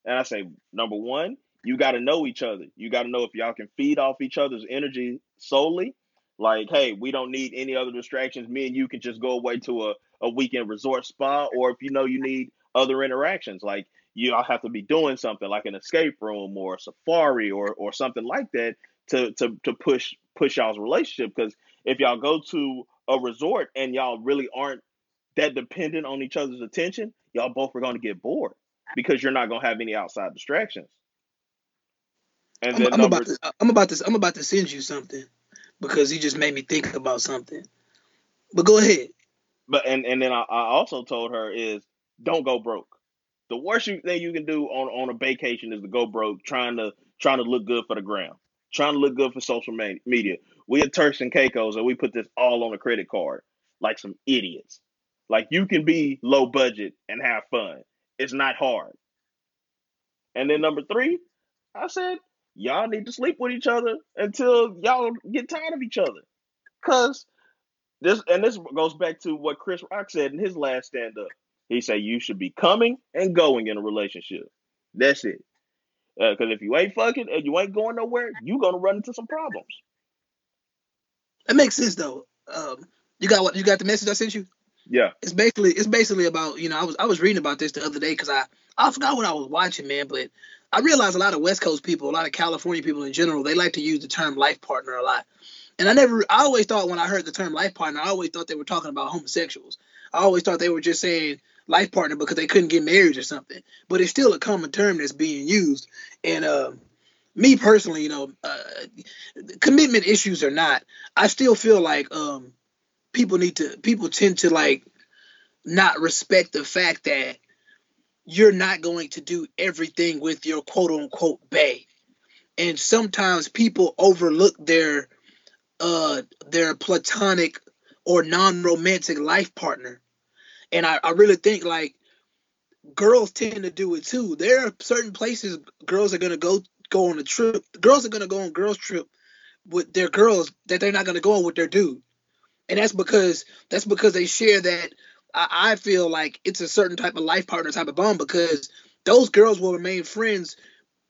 and I say number one you got to know each other, you got to know if y'all can feed off each other's energy solely, like hey we don't need any other distractions, me and you can just go away to a a weekend resort spa, or if you know you need other interactions. Like you all have to be doing something like an escape room or a safari or or something like that to to to push push y'all's relationship because if y'all go to a resort and y'all really aren't that dependent on each other's attention y'all both are going to get bored because you're not going to have any outside distractions and I'm, then I'm number about to I'm about to I'm about to send you something because he just made me think about something. But go ahead. but and and then I, I also told her is don't go broke the worst thing you can do on on a vacation is to go broke trying to trying to look good for the gram trying to look good for social me- media. We at turks and caicos and we put this all on a credit card like some idiots. Like you can be low budget and have fun. It's not hard. And then number three i said y'all need to sleep with each other until y'all get tired of each other. Because this and this goes back to what chris rock said in his last stand-up He said you should be coming and going in a relationship. That's it. Because if you ain't fucking and you ain't going nowhere, you gonna run into some problems. That makes sense though. Um, you got what? You got the message I sent you? Yeah. It's basically it's basically about you know I was I was reading about this the other day because I I forgot what I was watching man, but I realized a lot of West Coast people, a lot of California people in general, they like to use the term life partner a lot. And I never, I always thought when I heard the term life partner, I always thought they were talking about homosexuals. I always thought they were just saying life partner because they couldn't get married or something. But it's still a common term that's being used. And uh, me personally, you know, uh, commitment issues or not, I still feel like um, people need to, people tend to like not respect the fact that you're not going to do everything with your quote unquote bay. And sometimes people overlook their uh their platonic or non-romantic life partner. And I, I really think like girls tend to do it too. There are certain places girls are gonna go go on a trip. Girls are gonna go on girls trip with their girls that they're not gonna go on with their dude. And that's because that's because they share that I, I feel like it's a certain type of life partner type of bond because those girls will remain friends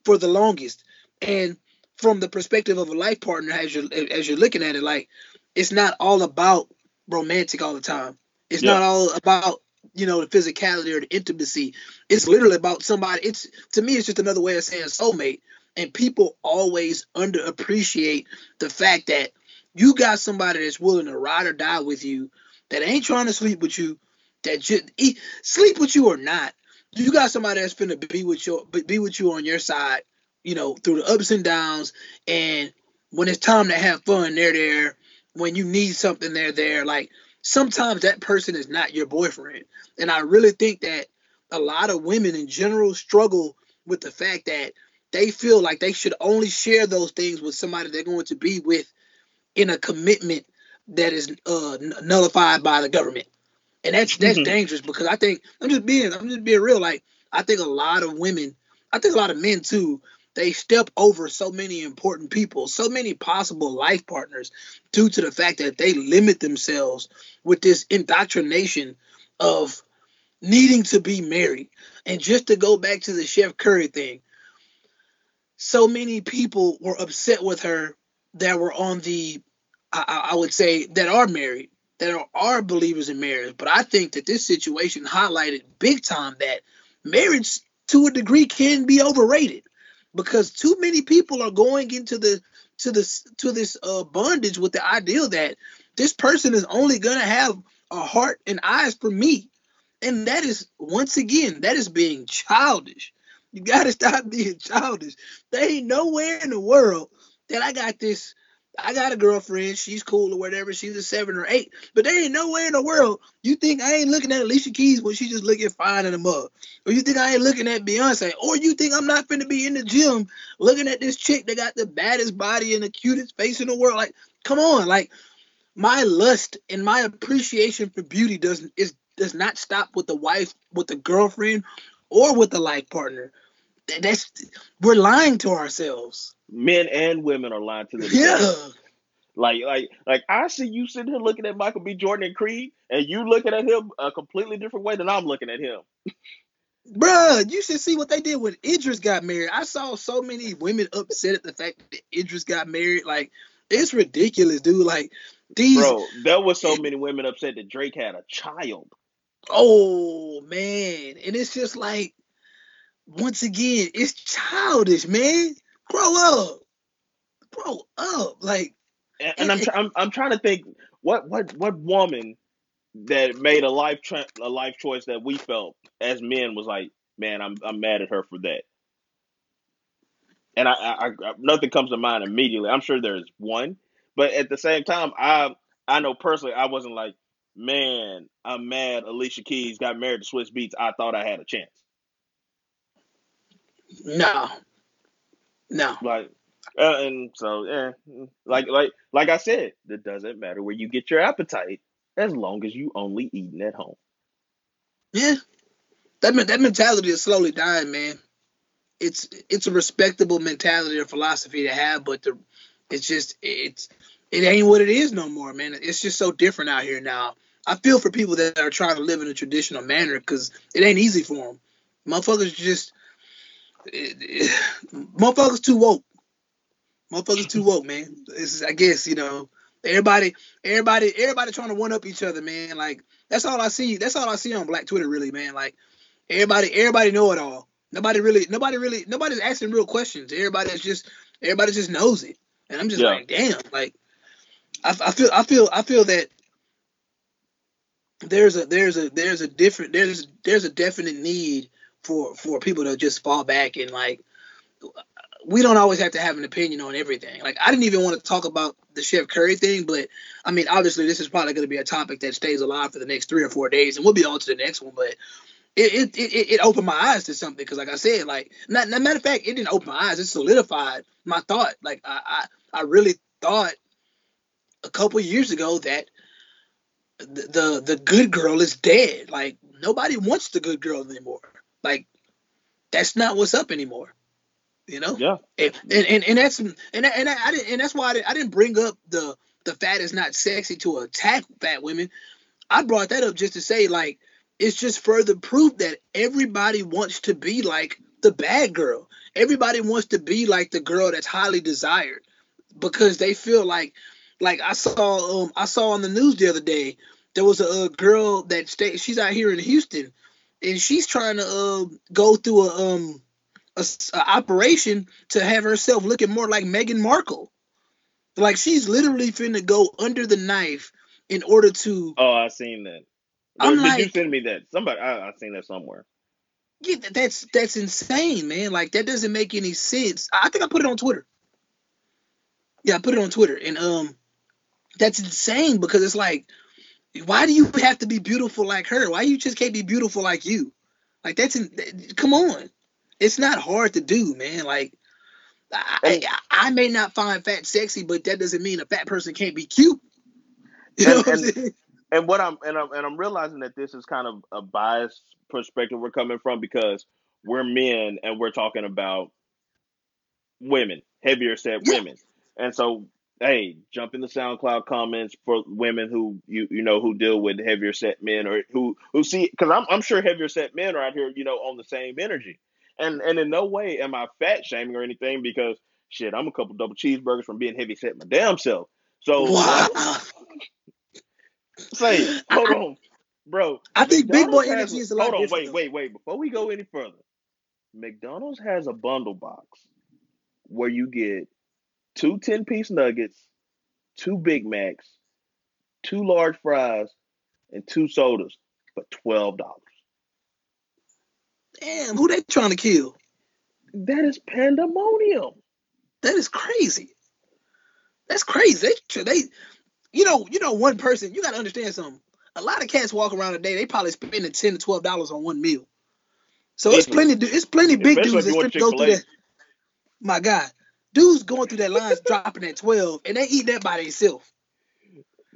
for the longest. And from the perspective of a life partner, as you're as you're looking at it, like it's not all about romantic all the time. It's yeah. not all about you know the physicality or the intimacy. It's literally about somebody. It's to me, it's just another way of saying soulmate. And people always underappreciate the fact that you got somebody that's willing to ride or die with you, that ain't trying to sleep with you, that just eat, sleep with you or not. You got somebody that's finna be with you, be with you on your side you know, through the ups and downs. And when it's time to have fun, they're there. When you need something, they're there. Like sometimes that person is not your boyfriend. And I really think that a lot of women in general struggle with the fact that they feel like they should only share those things with somebody they're going to be with in a commitment that is uh, nullified by the government. And that's that's mm-hmm. dangerous because I think I'm just being I'm just being real. Like I think a lot of women, I think a lot of men too, they step over so many important people, so many possible life partners due to the fact that they limit themselves with this indoctrination of needing to be married. And just to go back to the Chef Curry thing, so many people were upset with her that were on the, I, I would say, that are married, that are, are believers in marriage. But I think that this situation highlighted big time that marriage to a degree can be overrated because too many people are going into the to this to this uh, bondage with the idea that this person is only gonna have a heart and eyes for me, and that is once again that is being childish. You gotta stop being childish. There ain't nowhere in the world that I got this I got a girlfriend, she's cool or whatever, she's a seven or eight, but there ain't no way in the world you think I ain't looking at Alicia Keys when she just looking fine in the mug. Or you think I ain't looking at Beyonce, or you think I'm not finna be in the gym looking at this chick that got the baddest body and the cutest face in the world. Like, come on, like my lust and my appreciation for beauty doesn't is does not stop with the wife, with the girlfriend, or with the life partner. That's we're lying to ourselves men and women are lying to themselves. Yeah. Like, like, like I see you sitting here looking at Michael B. Jordan and Creed, and you looking at him a completely different way than I'm looking at him. Bruh, you should see what they did when Idris got married. I saw so many women upset at the fact that Idris got married. Like, it's ridiculous, dude. Like, these. Bro, there was so many women upset that Drake had a child. Oh man, and it's just like, once again, it's childish, man grow up, grow up. Like, and, and I'm, I'm I'm trying to think what what what woman that made a life tra- a life choice that we felt as men was like, man, I'm I'm mad at her for that. And I, I, I nothing comes to mind immediately. I'm sure there's one, but at the same time, I I know personally I wasn't like, man, I'm mad. Alicia Keys got married to Swizz Beatz. I thought I had a chance. No, no. Like, uh, and so yeah, like like like I said, it doesn't matter where you get your appetite as long as you only eating at home. Yeah, that that mentality is slowly dying, man. It's it's a respectable mentality or philosophy to have, but the it's just it's it ain't what it is no more, man. It's just so different out here now. I feel for people that are trying to live in a traditional manner because it ain't easy for them. Motherfuckers just, it, it, motherfuckers too woke. Motherfuckers too woke, man. It's, I guess you know everybody, everybody, everybody trying to one up each other, man. Like that's all I see. That's all I see on Black Twitter, really, man. Like everybody, everybody know it all. Nobody really, nobody really, nobody's asking real questions. Everybody's just, everybody just knows it, and I'm just Yeah. like, damn, like I, I feel, I feel, I feel that there's a there's a there's a different there's there's a definite need for for people to just fall back and like we don't always have to have an opinion on everything. Like I didn't even want to talk about the Chef Curry thing, but I mean obviously this is probably going to be a topic that stays alive for the next three or four days, and we'll be on to the next one. But it it it, it opened my eyes to something because like I said, like not, matter of fact, it didn't open my eyes. It solidified my thought. Like I I, I really thought a couple years ago that the, the the good girl is dead. Like nobody wants the good girl anymore. Like that's not what's up anymore. You know. Yeah. And and, and, that's and and I, I didn't and that's why I didn't, I didn't bring up the the fat is not sexy to attack fat women. I brought that up just to say like it's just further proof that everybody wants to be like the bad girl. Everybody wants to be like the girl that's highly desired because they feel like like I saw um I saw on the news the other day there was a, a girl that stay she's out here in Houston and she's trying to uh, go through a um a, a operation to have herself looking more like Meghan Markle. Like she's literally finna go under the knife in order to Oh, I seen that. I'm Did you send me that? Somebody, I, I seen that somewhere. Yeah, that's that's insane, man. Like that doesn't make any sense. I I think I put it on Twitter. Yeah, I put it on Twitter, and um, that's insane because it's like, why do you have to be beautiful like her? Why you just can't be beautiful like you? Like that's in, come on, it's not hard to do, man. Like. I, I, I may not find fat sexy, but that doesn't mean a fat person can't be cute. You know And- what I'm and- And what I'm and I'm and I'm realizing that this is kind of a biased perspective we're coming from because we're men and we're talking about women, heavier set Yeah. women. And so hey, jump in the SoundCloud comments for women who you you know who deal with heavier set men or who who see because I'm I'm sure heavier set men are out here you know on the same energy, and and in no way am I fat shaming or anything because shit I'm a couple double cheeseburgers from being heavy set my damn self. So Wow. say hold on, bro. I think big boy energy is a lot Hold on, wait, though. wait, wait. Before we go any further, McDonald's has a bundle box where you get two 10 piece nuggets, two Big Macs, two large fries, and two sodas for $12. Damn, who they trying to kill? That is pandemonium. That is crazy. That's crazy. They, they, you know, you know, one person. You got to understand something. A lot of cats walk around a day. They probably spending ten to twelve dollars on one meal. So it's Easily. plenty. It's plenty big Especially dudes that go through that. My God, dudes going through that lines dropping at twelve, and they eat that by themselves.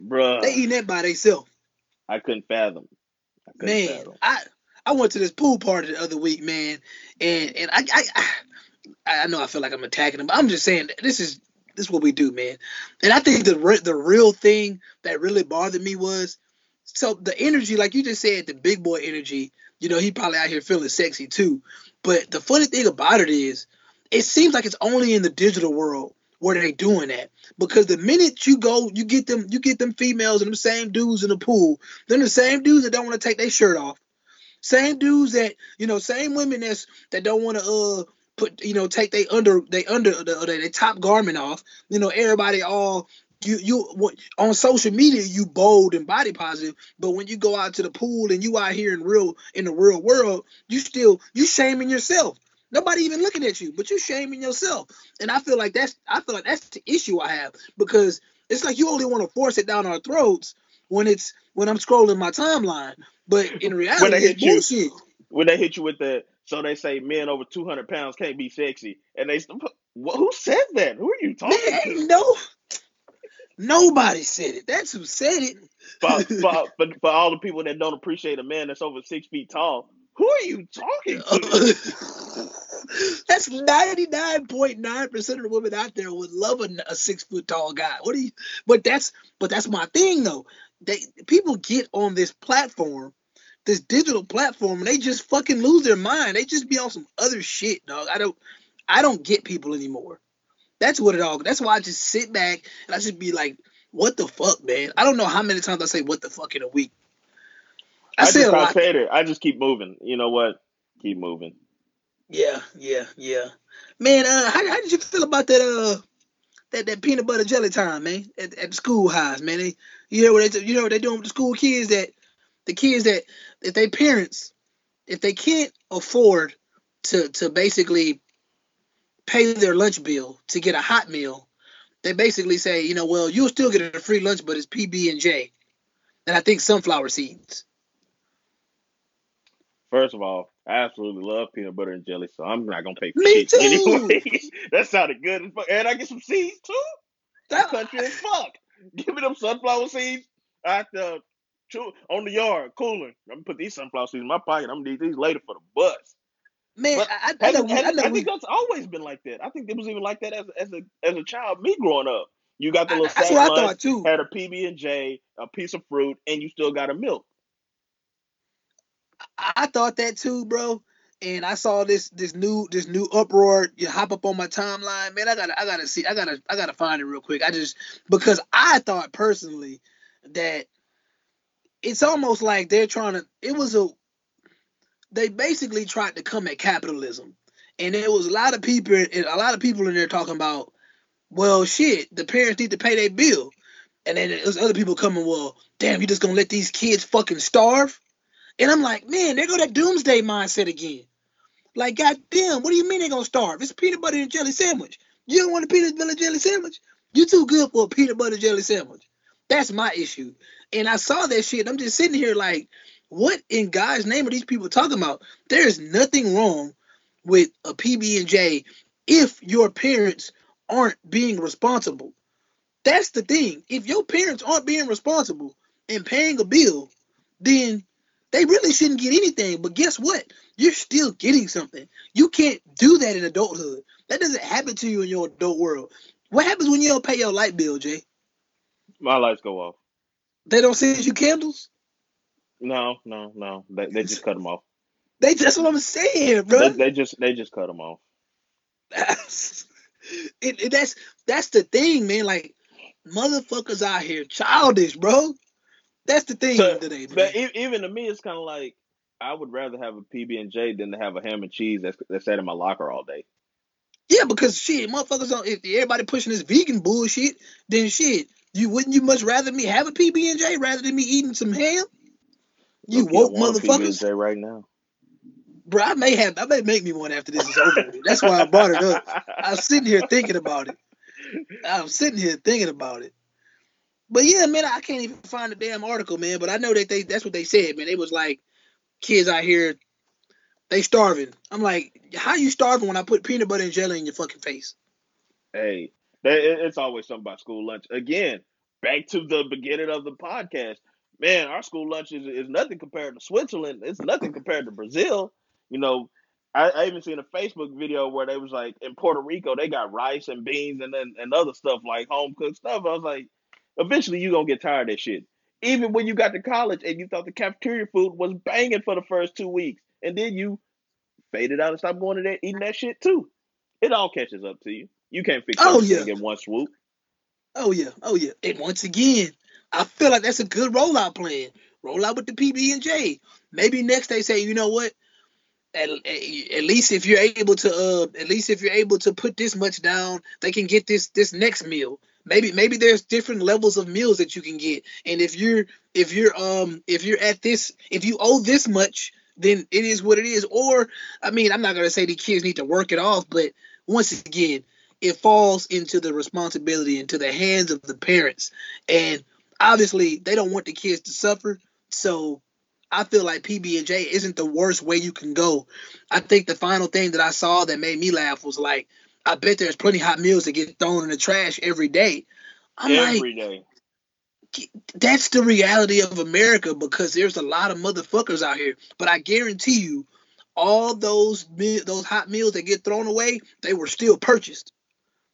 Bruh, They eating that by themselves. I couldn't fathom. I couldn't Man, fathom. I I went to this pool party the other week, man, and and I I I, I know I feel like I'm attacking them, but I'm just saying this is this is what we do, man. And I think the re- the real thing that really bothered me was so the energy, like you just said, the big boy energy. You know, he probably out here feeling sexy too. But the funny thing about it is, it seems like it's only in the digital world where they doing that. Because the minute you go, you get them, you get them females and them same dudes in the pool. Then the same dudes that don't want to take their shirt off. Same dudes that you know, same women that's that don't want to uh put you know take they under they under the they, top garment off. You know, everybody all you you on social media you bold and body positive, but when you go out to the pool and you out here in real in the real world, you still you shaming yourself. Nobody even looking at you, but you shaming yourself. And I feel like that's I feel like that's the issue I have because it's like you only want to force it down our throats when it's when I'm scrolling my timeline. But in reality, when they hit you. bullshit. When they hit you with the, so they say men over 200 pounds can't be sexy. And they, who said that? Who are you talking Man, to? no, nobody said it. That's who said it. for, for, for, for all the people that don't appreciate a man that's over six feet tall, who are you talking to? That's ninety nine point nine percent of the women out there would love a, a six foot tall guy. What do you? But that's but that's my thing though. they people get on this platform, this digital platform, and they just fucking lose their mind. They just be on some other shit, dog. I don't I don't get people anymore. That's what it all. That's why I just sit back and I just be like, "What the fuck, man?" I don't know how many times I say "what the fuck" in a week. I, I just lot. It. I just keep moving. You know what? Keep moving. Yeah, yeah, yeah. Man, uh, how, how did you feel about that? Uh, that, that peanut butter jelly time, man, at, at the school highs, man. They, you know what they you know what they doing with the school kids that the kids that if they parents if they can't afford to to basically pay their lunch bill to get a hot meal, they basically say, you know, well, you'll still get a free lunch, but it's PB and J, and I think sunflower seeds. First of all, I absolutely love peanut butter and jelly, so I'm not gonna pay for Me shit too. anyway. that sounded good as fuck. And I get some seeds too. That country is fuck. Give me them sunflower seeds at the on the yard cooler. I'm gonna put these sunflower seeds in my pocket. I'm gonna need these later for the bus. Man, but I, I, know, I, know I think that's always been like that. I think it was even like that as as a as a child. Me growing up, you got the little that's what I thought too. Had a PB and J, a piece of fruit, and you still got a milk. I thought that too, bro. And I saw this this new this new uproar. You hop up on my timeline, man. I gotta I gotta see I gotta I gotta find it real quick. I just because I thought personally that it's almost like they're trying to. It was a they basically tried to come at capitalism, and there was a lot of people a lot of people in there talking about, well, shit, the parents need to pay their bill, and then there's other people coming, well, damn, you just gonna let these kids fucking starve? And I'm like, man, they go that doomsday mindset again. Like, goddamn, what do you mean they're gonna starve? It's a peanut butter and jelly sandwich. You don't want a peanut butter and jelly sandwich? You're too good for a peanut butter jelly sandwich. That's my issue. And I saw that shit. I'm just sitting here like, what in God's name are these people talking about? There is nothing wrong with a PB and J if your parents aren't being responsible. That's the thing. If your parents aren't being responsible and paying a bill, then they really shouldn't get anything. But guess what? You're still getting something. You can't do that in adulthood. That doesn't happen to you in your adult world. What happens when you don't pay your light bill, Jay? My lights go off. They don't send you candles? No, no, no. They, they just cut them off. They that's what I'm saying, bro. They, they just they just cut them off. That's, it, it, that's that's the thing, man. Like motherfuckers out here childish, bro. That's the thing so, today. Man. But even to me, it's kind of like I would rather have a PB and J than to have a ham and cheese that's that's sat in my locker all day. Yeah, because shit, motherfuckers don't. If everybody pushing this vegan bullshit, then shit, you wouldn't you much rather me have a PB and J rather than me eating some ham? You woke motherfuckers. PB&J right now. Bro, I may have. I may make me one after this is over. That's why I brought it up. I'm sitting here thinking about it. I'm sitting here thinking about it. But yeah, man, I can't even find the damn article, man. But I know that they that's what they said, man. It was like kids out here, they starving. I'm like, how you starving when I put peanut butter and jelly in your fucking face? Hey, it's always something about school lunch. Again, back to the beginning of the podcast. Man, our school lunch is, is nothing compared to Switzerland. It's nothing compared to Brazil. You know, I, I even seen a Facebook video where they was like in Puerto Rico they got rice and beans and then and other stuff like home cooked stuff. I was like, eventually you're gonna get tired of that shit. Even when you got to college and you thought the cafeteria food was banging for the first two weeks, and then you faded out and stopped going to that eating that shit too. It all catches up to you. You can't fix oh, everything yeah. in one swoop. Oh yeah, oh yeah. And once again, I feel like that's a good rollout plan. Roll out with the PB and J. Maybe next they say, you know what? At, at least if you're able to, uh, at least if you're able to put this much down, they can get this this next meal. Maybe maybe there's different levels of meals that you can get, and if you're if you're um if you're at this if you owe this much, then it is what it is. Or I mean, I'm not gonna say the kids need to work it off, but once again, it falls into the responsibility into the hands of the parents. And obviously they don't want the kids to suffer. So i feel like pb&j isn't the worst way you can go. I think the final thing that i saw that made me laugh was like i bet there's plenty hot meals that get thrown in the trash every day i'm every like day. that's the reality of america because there's a lot of motherfuckers out here but i guarantee you all those those hot meals that get thrown away they were still purchased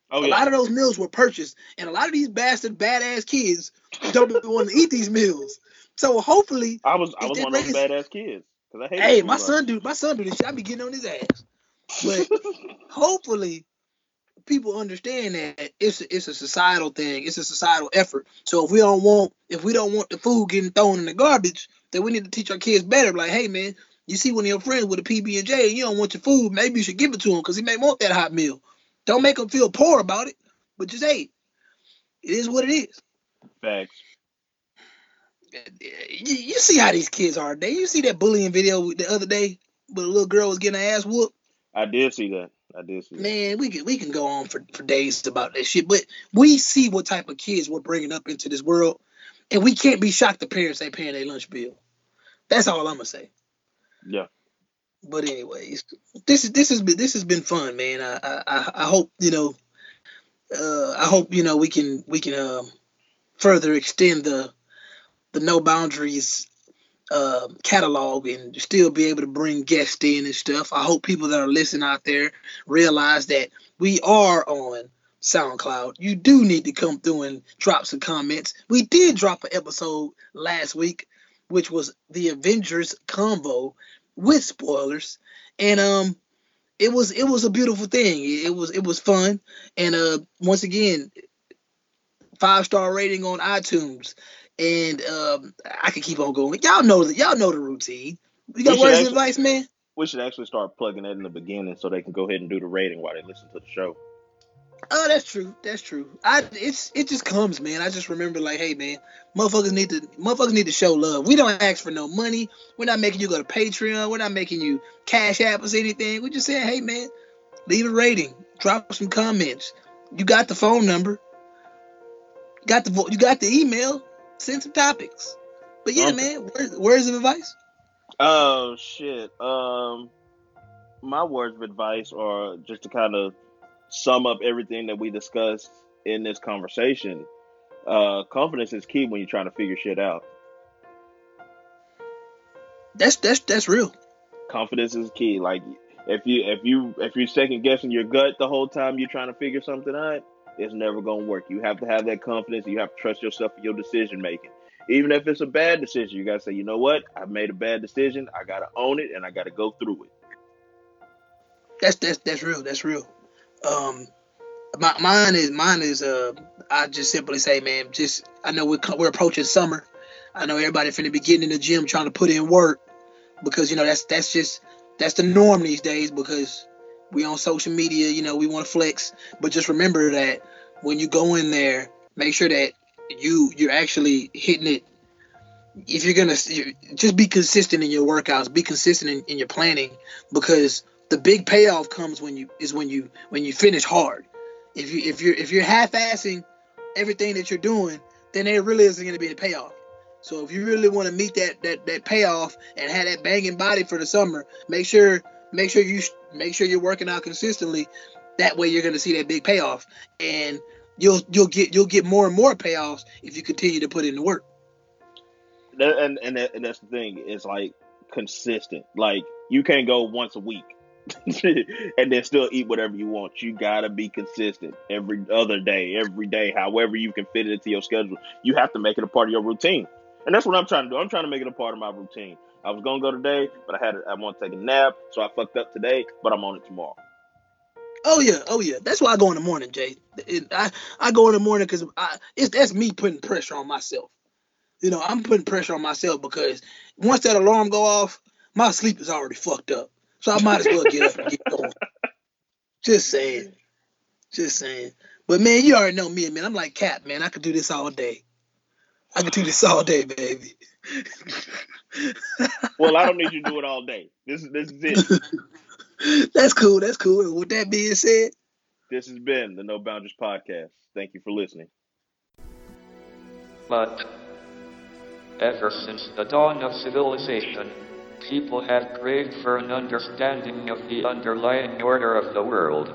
Oh a yeah. lot of those meals were purchased, and a lot of these bastard badass kids don't want to eat these meals. So hopefully, I was I was one of those badass kids. Cause I hate hey, my son do my son do this shit. I be getting on his ass. But hopefully, people understand that it's a, it's a societal thing. It's a societal effort. So if we don't want if we don't want the food getting thrown in the garbage, then we need to teach our kids better. Like, hey man, you see one of your friends with a PB and J, and you don't want your food, maybe you should give it to him because he may want that hot meal. Don't make him feel poor about it, but just hey, it is what it is. Facts. You, you see how these kids are. They you see that bullying video the other day, where a little girl was getting her ass whooped. I did see that. I did see. Man, we can we can go on for, for days about that shit, but we see what type of kids we're bringing up into this world, and we can't be shocked the parents ain't paying their lunch bill. That's all I'm gonna say. Yeah. But anyways, this is this has been this has been fun, man. I I, I- I hope you know. Uh, I hope you know we can we can um, further extend the the no boundaries uh, catalog and still be able to bring guests in and stuff. I hope people that are listening out there realize that we are on SoundCloud. You do need to come through and drop some comments. We did drop an episode last week, which was the Avengers combo with spoilers, and um, it was it was a beautiful thing. It was it was fun, and uh, once again, five star rating on iTunes, and um, I can keep on going. Y'all know the y'all know the routine. You got words of advice, man? We should actually start plugging that in the beginning so they can go ahead and do the rating while they listen to the show. Oh, that's true. That's true. I it's it just comes, man. I just remember like, hey, man, motherfuckers need to motherfuckers need to show love. We don't ask for no money. We're not making you go to Patreon. We're not making you cash app or anything. We just saying, hey, man, leave a rating, drop some comments. You got the phone number. You got the vo- you got the email. Send some topics. But yeah, Okay. man, words, words of advice. Oh shit. Um, my words of advice are just to kind of sum up everything that we discussed in this conversation. Uh, confidence is key when you're trying to figure shit out. That's that's that's real. Confidence is key. Like if you if you if you're second guessing your gut the whole time you're trying to figure something out, it's never gonna work. You have to have that confidence. You have to trust yourself in your decision making. Even if it's a bad decision, you gotta say, you know what? I made a bad decision. I gotta own it and I gotta go through it. That's that's that's real. That's real. Um, my, mine is mine is uh, I just simply say, man, just I know we're we're approaching summer. I know everybody finna be getting in the gym trying to put in work because you know that's that's just that's the norm these days because we on social media. You know we want to flex, but just remember that when you go in there, make sure that you you're actually hitting it. If you're gonna just be consistent in your workouts, be consistent in, in your planning because the big payoff comes when you is when you when you finish hard. If you if you're if you're half-assing everything that you're doing, then there really isn't going to be a payoff. So if you really want to meet that that that payoff and have that banging body for the summer, make sure make sure you make sure you're working out consistently. That way you're going to see that big payoff, and you'll you'll get you'll get more and more payoffs if you continue to put in the work. And and, that, and that's the thing. It's like consistent. Like you can't go once a week and then still eat whatever you want. You gotta be consistent every other day, every day, however you can fit it into your schedule. You have to make it a part of your routine, and that's what I'm trying to do. I'm trying to make it a part of my routine. I was gonna go today, but I had I want to take a nap, so I fucked up today. But I'm on it tomorrow. Oh yeah, oh yeah. That's why I go in the morning, Jay. It- I, I go in the morning because it's that's me putting pressure on myself. You know, I'm putting pressure on myself because once that alarm go off, my sleep is already fucked up. So I might as well get up and get going. Just saying, just saying. But man, you already know me, man. I'm like Cap, man. I could do this all day. I could do this all day, baby. Well, I don't need you to do it all day. This is this is it. that's cool. That's cool. And with that being said, This has been the No Boundaries podcast. Thank you for listening. But ever since the dawn of civilization, people have craved for an understanding of the underlying order of the world.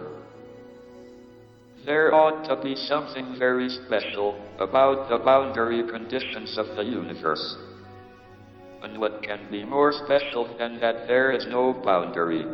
There ought to be something very special about the boundary conditions of the universe. And what can be more special than that there is no boundary?